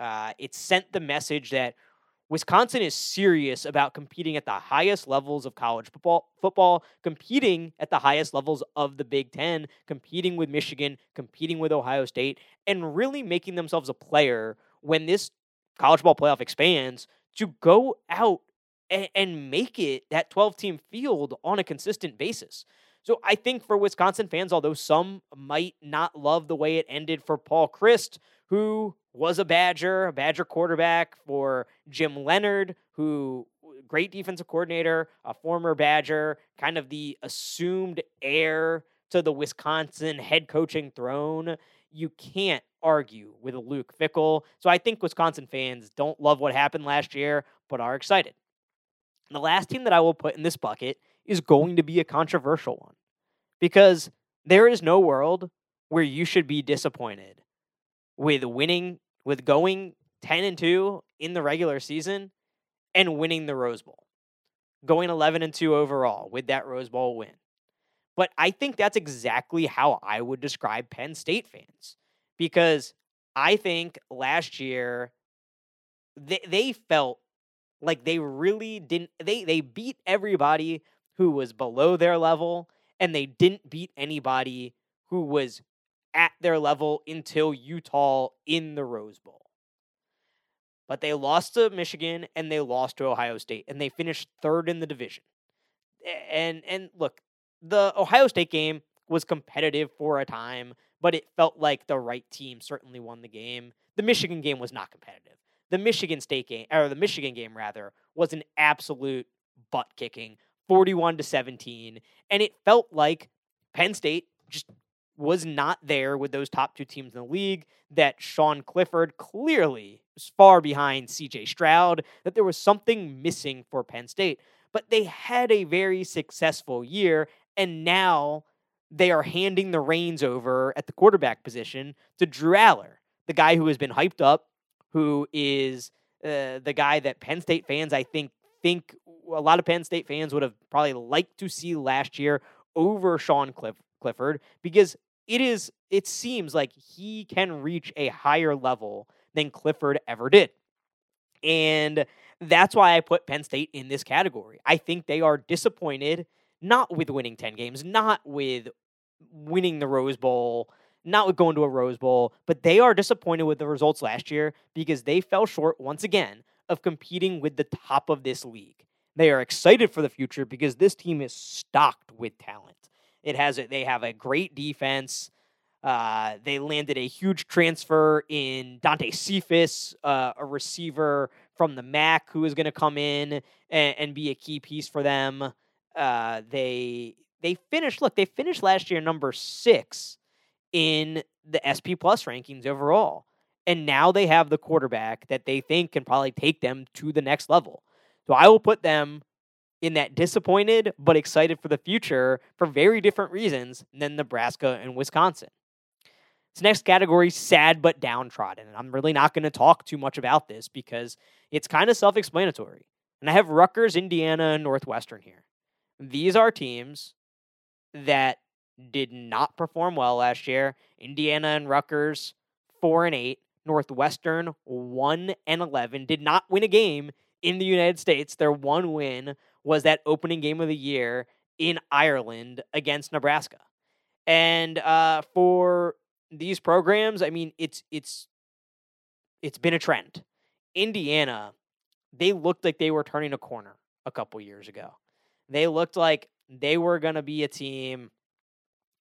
A: Uh, it sent the message that Wisconsin is serious about competing at the highest levels of college football, football, competing at the highest levels of the Big Ten, competing with Michigan, competing with Ohio State, and really making themselves a player when this college ball playoff expands to go out and, and make it that 12 team field on a consistent basis. So I think for Wisconsin fans, although some might not love the way it ended for Paul Chryst, who was a Badger, a Badger quarterback for Jim Leonhard, who great defensive coordinator, a former Badger, kind of the assumed heir to the Wisconsin head coaching throne. You can't argue with Luke Fickell. So I think Wisconsin fans don't love what happened last year, but are excited. The last team that I will put in this bucket is going to be a controversial one because there is no world where you should be disappointed with winning, with going 10 and 2 in the regular season and winning the Rose Bowl, going 11 and 2 overall with that Rose Bowl win. But I think that's exactly how I would describe Penn State fans because I think last year they, they felt like they really didn't they they beat everybody who was below their level and they didn't beat anybody who was at their level until Utah in the Rose Bowl. But they lost to Michigan and they lost to Ohio State and they finished third in the division. And and look, the Ohio State game was competitive for a time, but it felt like the right team certainly won the game. The Michigan game was not competitive. The Michigan State game or the Michigan game rather was an absolute butt kicking, 41 to 17, and it felt like Penn State just was not there with those top two teams in the league, that Sean Clifford clearly was far behind CJ Stroud, that there was something missing for Penn State. but they had a very successful year. And now they are handing the reins over at the quarterback position to Drew Allar, the guy who has been hyped up, who is uh, the guy that Penn State fans, I think, think a lot of Penn State fans would have probably liked to see last year over Sean Cliff- Clifford because it is it seems like he can reach a higher level than Clifford ever did. And that's why I put Penn State in this category. I think they are disappointed not with winning 10 games, not with winning the Rose Bowl, not with going to a Rose Bowl, but they are disappointed with the results last year because they fell short once again of competing with the top of this league. They are excited for the future because this team is stocked with talent. It has a, they have a great defense. Uh, they landed a huge transfer in Dante Cephas, uh, a receiver from the MAC who is going to come in and, and, be a key piece for them. Uh, they they finished. Look, they finished last year number six in the SP Plus rankings overall, and now they have the quarterback that they think can probably take them to the next level. So I will put them in that disappointed but excited for the future for very different reasons than Nebraska and Wisconsin. This next category, sad but downtrodden. And I'm really not going to talk too much about this because it's kind of self explanatory. And I have Rutgers, Indiana, and Northwestern here. These are teams that did not perform well last year. Indiana and Rutgers, 4 and 8. Northwestern, 1 and 11. Did not win a game in the United States. Their one win was that opening game of the year in Ireland against Nebraska. And uh, for these programs, I mean, it's it's it's been a trend. Indiana, they looked like they were turning a corner a couple years ago. They looked like they were going to be a team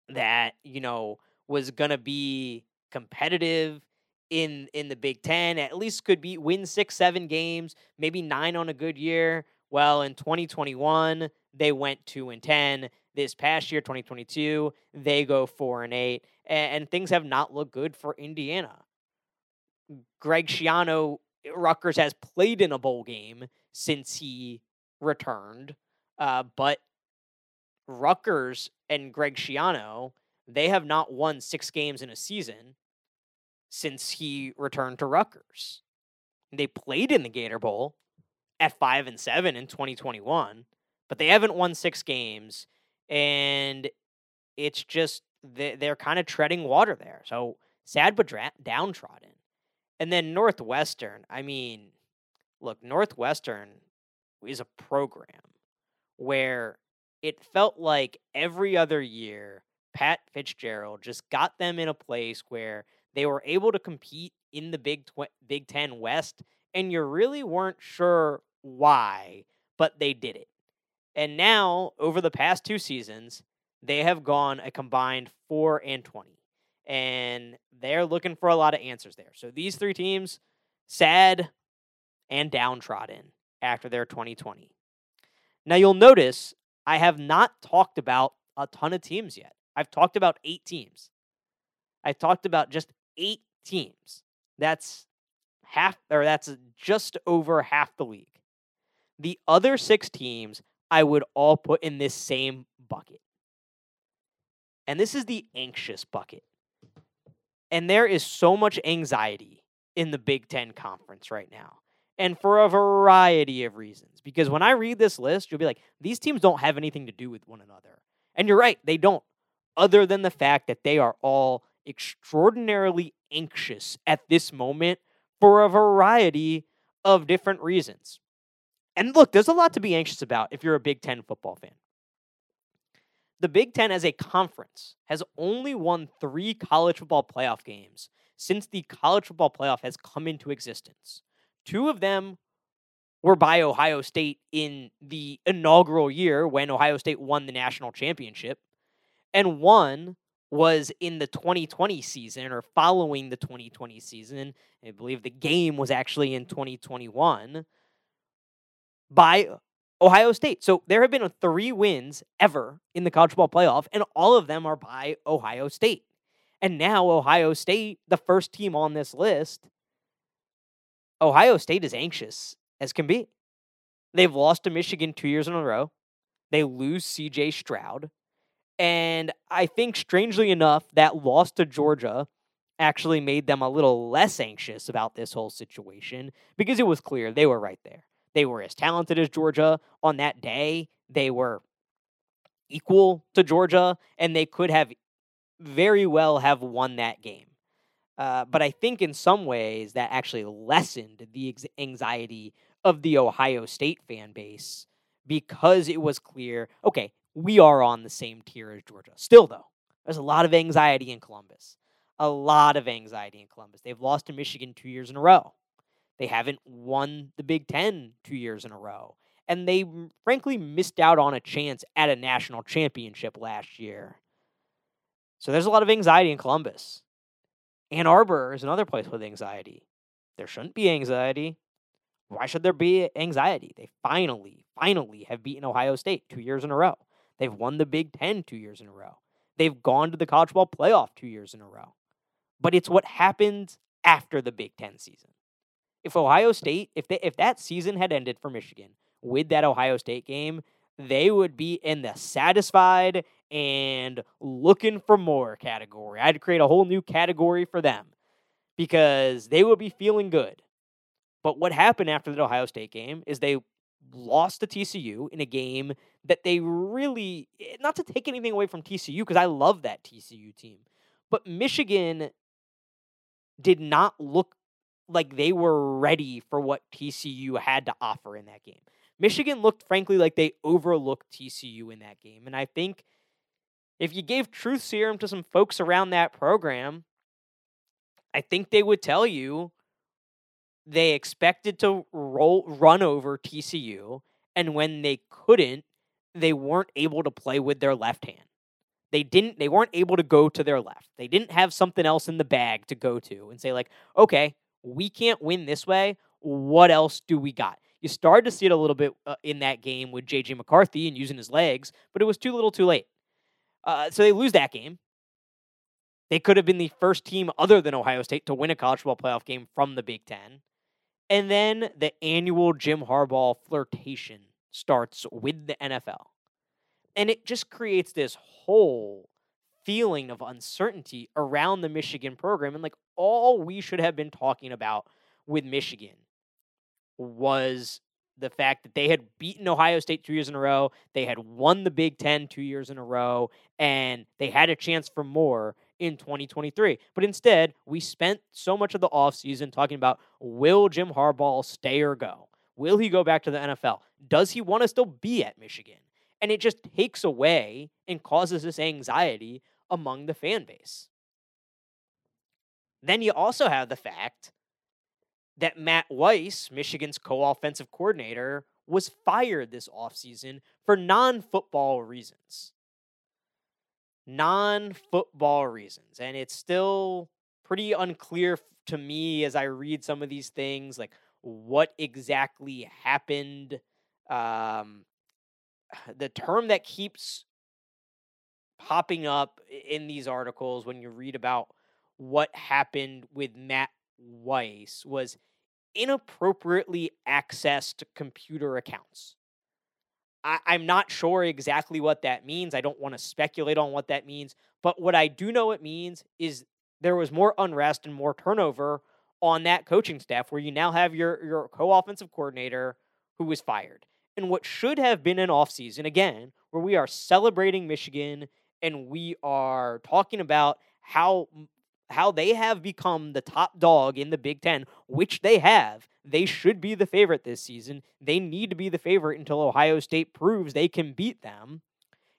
A: that, you know, was going to be competitive in in the Big 10, at least could be win 6 7 games, maybe 9 on a good year. Well, in 2021, they went 2 and 10. This past year, 2022, they go 4 and 8 and, things have not looked good for Indiana. Greg Schiano Rutgers has played in a bowl game since he returned, uh, but Rutgers and Greg Schiano, they have not won six games in a season since he returned to Rutgers. They played in the Gator Bowl at five and seven in 2021, but they haven't won six games, and it's just they're kind of treading water there. So sad but downtrodden. And then Northwestern, I mean, look, Northwestern is a program where it felt like every other year, Pat Fitzgerald just got them in a place where they were able to compete in the Big Tw- Big Ten West, and you really weren't sure why, but they did it. And now, over the past two seasons, they have gone a combined 4 and 20. And they're looking for a lot of answers there. So these three teams, sad and downtrodden after their 2020. Now you'll notice I have not talked about a ton of teams yet. I've talked about eight teams. I've talked about just eight teams. That's half, or that's just over half the league. The other six teams I would all put in this same bucket. And this is the anxious bucket. And there is so much anxiety in the Big Ten Conference right now. And for a variety of reasons. Because when I read this list, you'll be like, these teams don't have anything to do with one another. And you're right, they don't, other than the fact that they are all extraordinarily anxious at this moment for a variety of different reasons. And look, there's a lot to be anxious about if you're a Big Ten football fan. The Big Ten as a conference has only won three college football playoff games since the college football playoff has come into existence. Two of them were by Ohio State in the inaugural year when Ohio State won the national championship, and one was in the 2020 season or following the 2020 season. I believe the game was actually in 2021 by Ohio State. So there have been three wins ever in the college football playoff, and all of them are by Ohio State. And now Ohio State, the first team on this list, Ohio State is anxious as can be. They've lost to Michigan two years in a row. They lose CJ Stroud. And I think, strangely enough, that loss to Georgia actually made them a little less anxious about this whole situation because it was clear they were right there. They were as talented as Georgia on that day. They were equal to Georgia, and they could have very well have won that game. Uh, but I think in some ways that actually lessened the anxiety of the Ohio State fan base because it was clear okay, we are on the same tier as Georgia. Still, though, there's a lot of anxiety in Columbus. A lot of anxiety in Columbus. They've lost to Michigan two years in a row. They haven't won the Big Ten two years in a row. And they frankly missed out on a chance at a national championship last year. So there's a lot of anxiety in Columbus. Ann Arbor is another place with anxiety. There shouldn't be anxiety. Why should there be anxiety? They finally, finally have beaten Ohio State two years in a row. They've won the Big Ten two years in a row. They've gone to the college ball playoff two years in a row. But it's what happened after the Big Ten season. If Ohio State, if they, if that season had ended for Michigan with that Ohio State game, they would be in the satisfied and looking for more category. I'd create a whole new category for them because they would be feeling good. But what happened after the Ohio State game is they lost to TCU in a game that they really, eh, not to take anything away from TCU, because I love that TCU team, but Michigan did not look like they were ready for what TCU had to offer in that game. Michigan looked, frankly, like they overlooked TCU in that game. And I think if you gave truth serum to some folks around that program, I think they would tell you they expected to roll run over TCU, and when they couldn't, they weren't able to play with their left hand. They didn't they weren't able to go to their left. They didn't have something else in the bag to go to and say like, "Okay, we can't win this way. What else do we got?" You started to see it a little bit uh, in that game with JJ McCarthy and using his legs, but it was too little, too late. Uh, so they lose that game. They could have been the first team other than Ohio State to win a college football playoff game from the Big Ten. And then the annual Jim Harbaugh flirtation starts with the NFL. And it just creates this whole feeling of uncertainty around the Michigan program. And like all we should have been talking about with Michigan was the fact that they had beaten Ohio State two years in a row, they had won the Big Ten two years in a row, and they had a chance for more in 2023. But instead, we spent so much of the offseason talking about will Jim Harbaugh stay or go? Will he go back to the NFL? Does he want to still be at Michigan? And it just takes away and causes this anxiety among the fan base. Then you also have the fact that Matt Weiss, Michigan's co offensive coordinator, was fired this offseason for non football reasons non football reasons. And it's still pretty unclear to me as I read some of these things, like what exactly happened. Um, the term that keeps popping up in these articles when you read about what happened with Matt Weiss was inappropriately accessed computer accounts. I, I'm not sure exactly what that means. I don't want to speculate on what that means. But what I do know it means is there was more unrest and more turnover on that coaching staff where you now have your, your co offensive coordinator who was fired. And what should have been an offseason, again, where we are celebrating Michigan and we are talking about how how they have become the top dog in the Big Ten, which they have. They should be the favorite this season. They need to be the favorite until Ohio State proves they can beat them.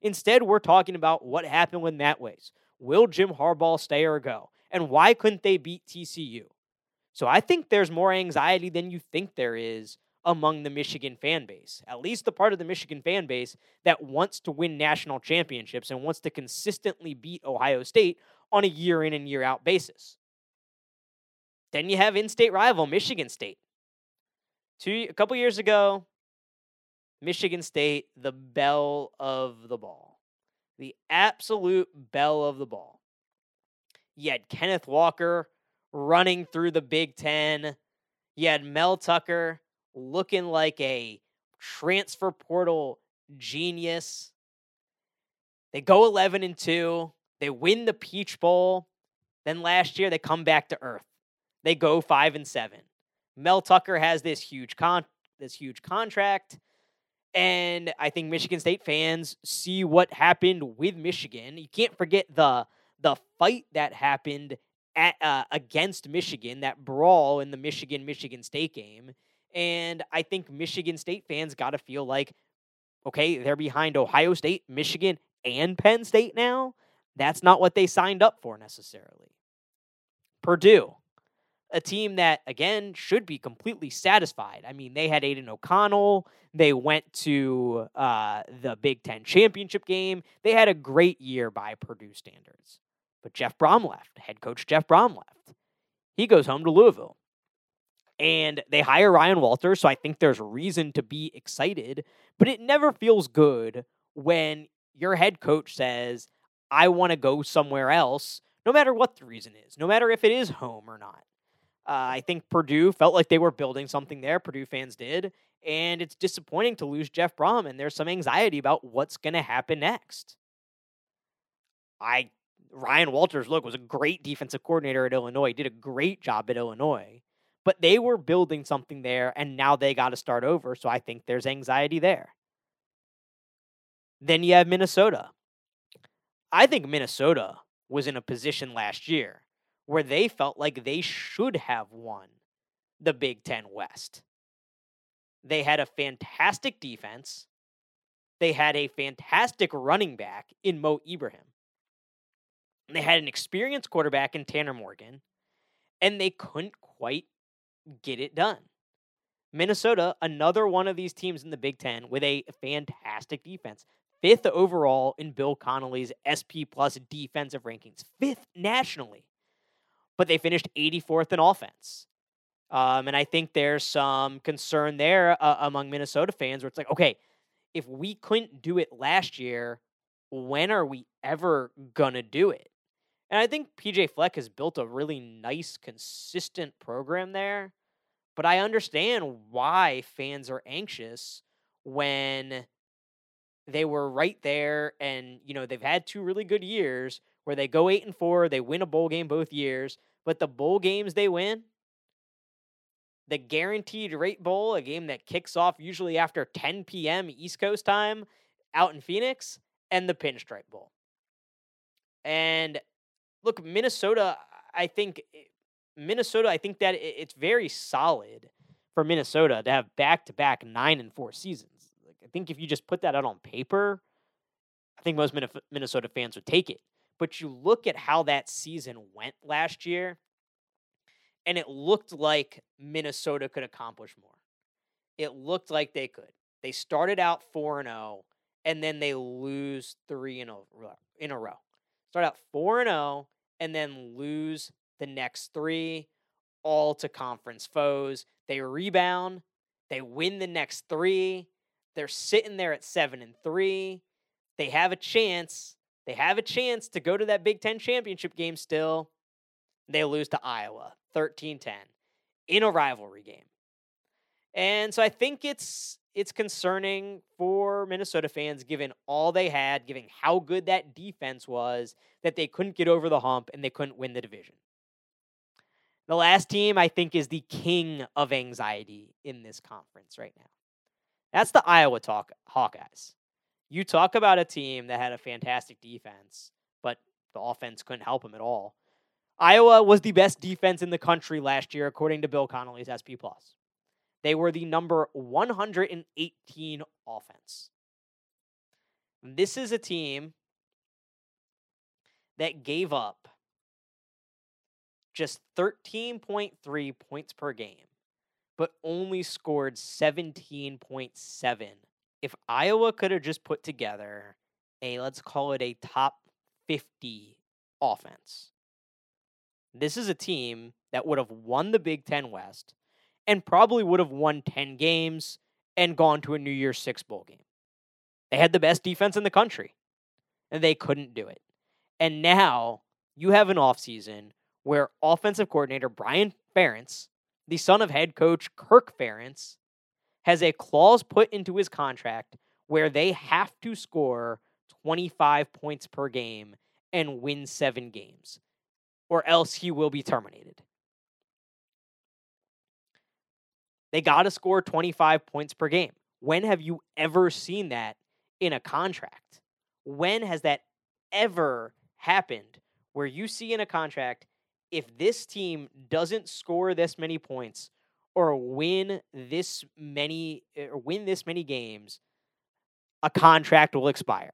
A: Instead, we're talking about what happened with Matt Weiss. Will Jim Harbaugh stay or go? And why couldn't they beat TCU? So I think there's more anxiety than you think there is among the Michigan fan base, at least the part of the Michigan fan base that wants to win national championships and wants to consistently beat Ohio State on a year in and year out basis. Then you have in state rival Michigan State. Two, a couple years ago, Michigan State, the belle of the ball, the absolute belle of the ball. You had Kenneth Walker running through the Big Ten. You had Mel Tucker looking like a transfer portal genius. They go 11 and 2. They win the Peach Bowl. Then last year they come back to earth. They go 5 and 7. Mel Tucker has this huge con this huge contract and I think Michigan State fans see what happened with Michigan. You can't forget the the fight that happened at, uh, against Michigan, that brawl in the Michigan Michigan State game. And I think Michigan State fans got to feel like, okay, they're behind Ohio State, Michigan, and Penn State now. That's not what they signed up for necessarily. Purdue, a team that, again, should be completely satisfied. I mean, they had Aidan O'Connell. They went to uh, the Big Ten championship game. They had a great year by Purdue standards. But Jeff Brohm left. Head coach Jeff Brohm left. He goes home to Louisville. And they hire Ryan Walters, so I think there's reason to be excited. But it never feels good when your head coach says, I want to go somewhere else, no matter what the reason is, no matter if it is home or not. Uh, I think Purdue felt like they were building something there. Purdue fans did. And it's disappointing to lose Jeff Brohm, and there's some anxiety about what's going to happen next. I Ryan Walters, look, was a great defensive coordinator at Illinois, did a great job at Illinois, but they were building something there, and now they got to start over. So I think there's anxiety there. Then you have Minnesota. I think Minnesota was in a position last year where they felt like they should have won the Big Ten West. They had a fantastic defense. They had a fantastic running back in Mo Ibrahim. They had an experienced quarterback in Tanner Morgan, and they couldn't quite get it done. Minnesota, another one of these teams in the Big Ten with a fantastic defense. Fifth overall in Bill Connelly's SP plus defensive rankings, fifth nationally. But they finished 84th in offense. Um, and I think there's some concern there uh, among Minnesota fans where it's like, okay, if we couldn't do it last year, when are we ever going to do it? And I think PJ Fleck has built a really nice, consistent program there. But I understand why fans are anxious when they were right there and, you know, they've had two really good years where they go 8 and 4, they win a bowl game both years, but the bowl games they win, the guaranteed rate bowl, a game that kicks off usually after 10 p.m. East Coast time out in Phoenix, and the Pinstripe Bowl. And look, Minnesota, I think eh, Minnesota, I think that it's very solid for Minnesota to have back to back nine and four seasons. I think if you just put that out on paper, I think most Minnesota fans would take it. But you look at how that season went last year, and it looked like Minnesota could accomplish more. It looked like they could. They started out 4 and 0 and then they lose 3 in a row, in a row. Start out 4 and 0 and then lose the next 3 all to conference foes. They rebound, they win the next 3. They're sitting there at 7 and 3. They have a chance. They have a chance to go to that Big 10 championship game still. They lose to Iowa 13 10 in a rivalry game. And so I think it's it's concerning for Minnesota fans given all they had, given how good that defense was, that they couldn't get over the hump and they couldn't win the division. The last team I think is the king of anxiety in this conference right now. That's the Iowa talk Hawkeyes. You talk about a team that had a fantastic defense, but the offense couldn't help them at all. Iowa was the best defense in the country last year, according to Bill Connelly's SP Plus. They were the number 118 offense. This is a team that gave up just 13.3 points per game, but only scored 17.7. If Iowa could have just put together a, let's call it a top 50 offense, this is a team that would have won the Big Ten West and probably would have won 10 games and gone to a New Year's Six bowl game. They had the best defense in the country, and they couldn't do it. And now you have an offseason where offensive coordinator Brian Ferentz, the son of head coach Kirk Ferentz, has a clause put into his contract where they have to score 25 points per game and win seven games, or else he will be terminated. They got to score 25 points per game. When have you ever seen that in a contract? When has that ever happened where you see in a contract if this team doesn't score this many points or win this many or win this many games, a contract will expire.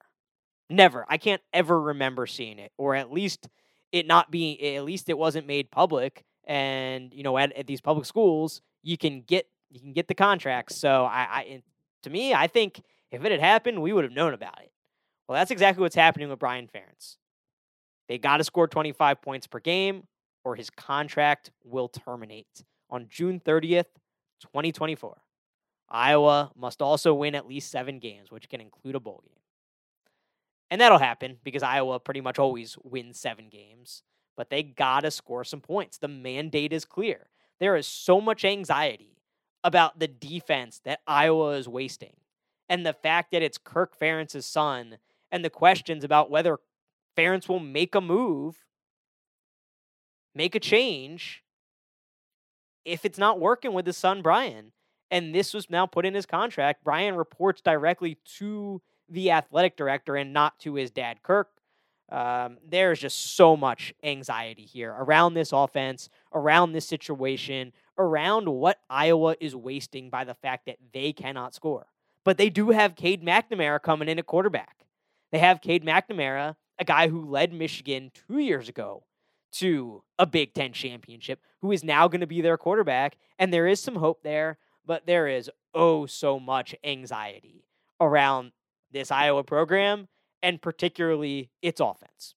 A: Never. I can't ever remember seeing it, or at least it not being. At least it wasn't made public. And you know, at, at these public schools, you can get you can get the contracts. So I, I, to me, I think if it had happened, we would have known about it. Well, that's exactly what's happening with Brian Ferentz. They got to score 25 points per game, or his contract will terminate on June 30th, 2024. Iowa must also win at least seven games, which can include a bowl game. And that'll happen because Iowa pretty much always wins seven games, but they got to score some points. The mandate is clear. There is so much anxiety about the defense that Iowa is wasting and the fact that it's Kirk Ferentz's son and the questions about whether Ferentz will make a move, make a change if it's not working with his son Brian. And this was now put in his contract. Brian reports directly to the athletic director and not to his dad, Kirk. Um, there's just so much anxiety here around this offense, around this situation, around what Iowa is wasting by the fact that they cannot score. But they do have Cade McNamara coming in at quarterback. They have Cade McNamara, a guy who led Michigan two years ago to a Big Ten championship, who is now going to be their quarterback. And there is some hope there, but there is oh so much anxiety around this Iowa program and particularly its offense.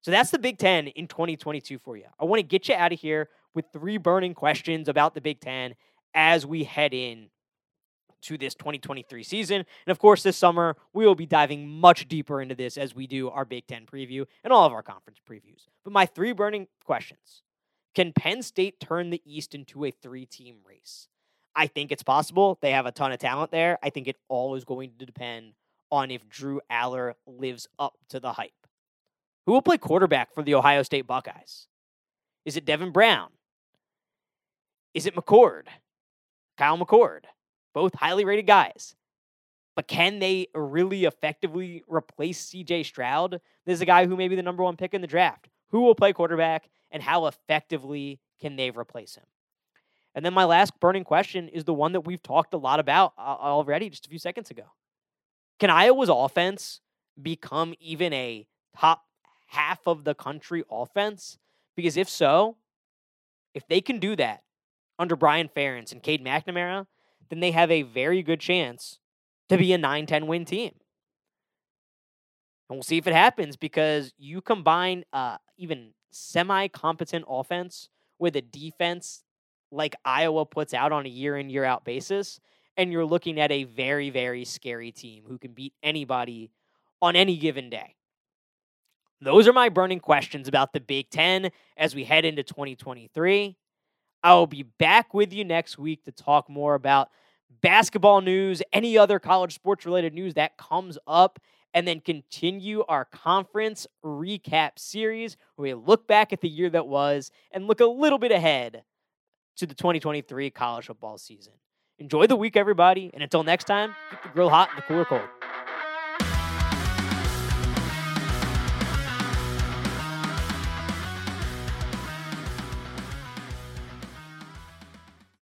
A: So that's the Big Ten in 2022 for you. I want to get you out of here with three burning questions about the Big Ten as we head in to this 2023 season. And of course, this summer, we will be diving much deeper into this as we do our Big Ten preview and all of our conference previews. But my three burning questions Can Penn State turn the East into a three team race? I think it's possible. They have a ton of talent there. I think it all is going to depend on if Drew Allar lives up to the hype. Who will play quarterback for the Ohio State Buckeyes? Is it Devin Brown? Is it McCord? Kyle McCord? Both highly rated guys. But can they really effectively replace CJ Stroud? This is a guy who may be the number one pick in the draft. Who will play quarterback and how effectively can they replace him? And then my last burning question is the one that we've talked a lot about uh, already just a few seconds ago. Can Iowa's offense become even a top half of the country offense? Because if so, if they can do that under Brian Ferentz and Cade McNamara, then they have a very good chance to be a 9 10 win team. And we'll see if it happens because you combine uh, even semi competent offense with a defense like Iowa puts out on a year in, year out basis, and you're looking at a very, very scary team who can beat anybody on any given day. Those are my burning questions about the Big Ten as we head into 2023. I will be back with you next week to talk more about basketball news, any other college sports related news that comes up, and then continue our conference recap series where we look back at the year that was and look a little bit ahead to the 2023 college football season. Enjoy the week, everybody. And until next time, keep the grill hot and the cooler cold.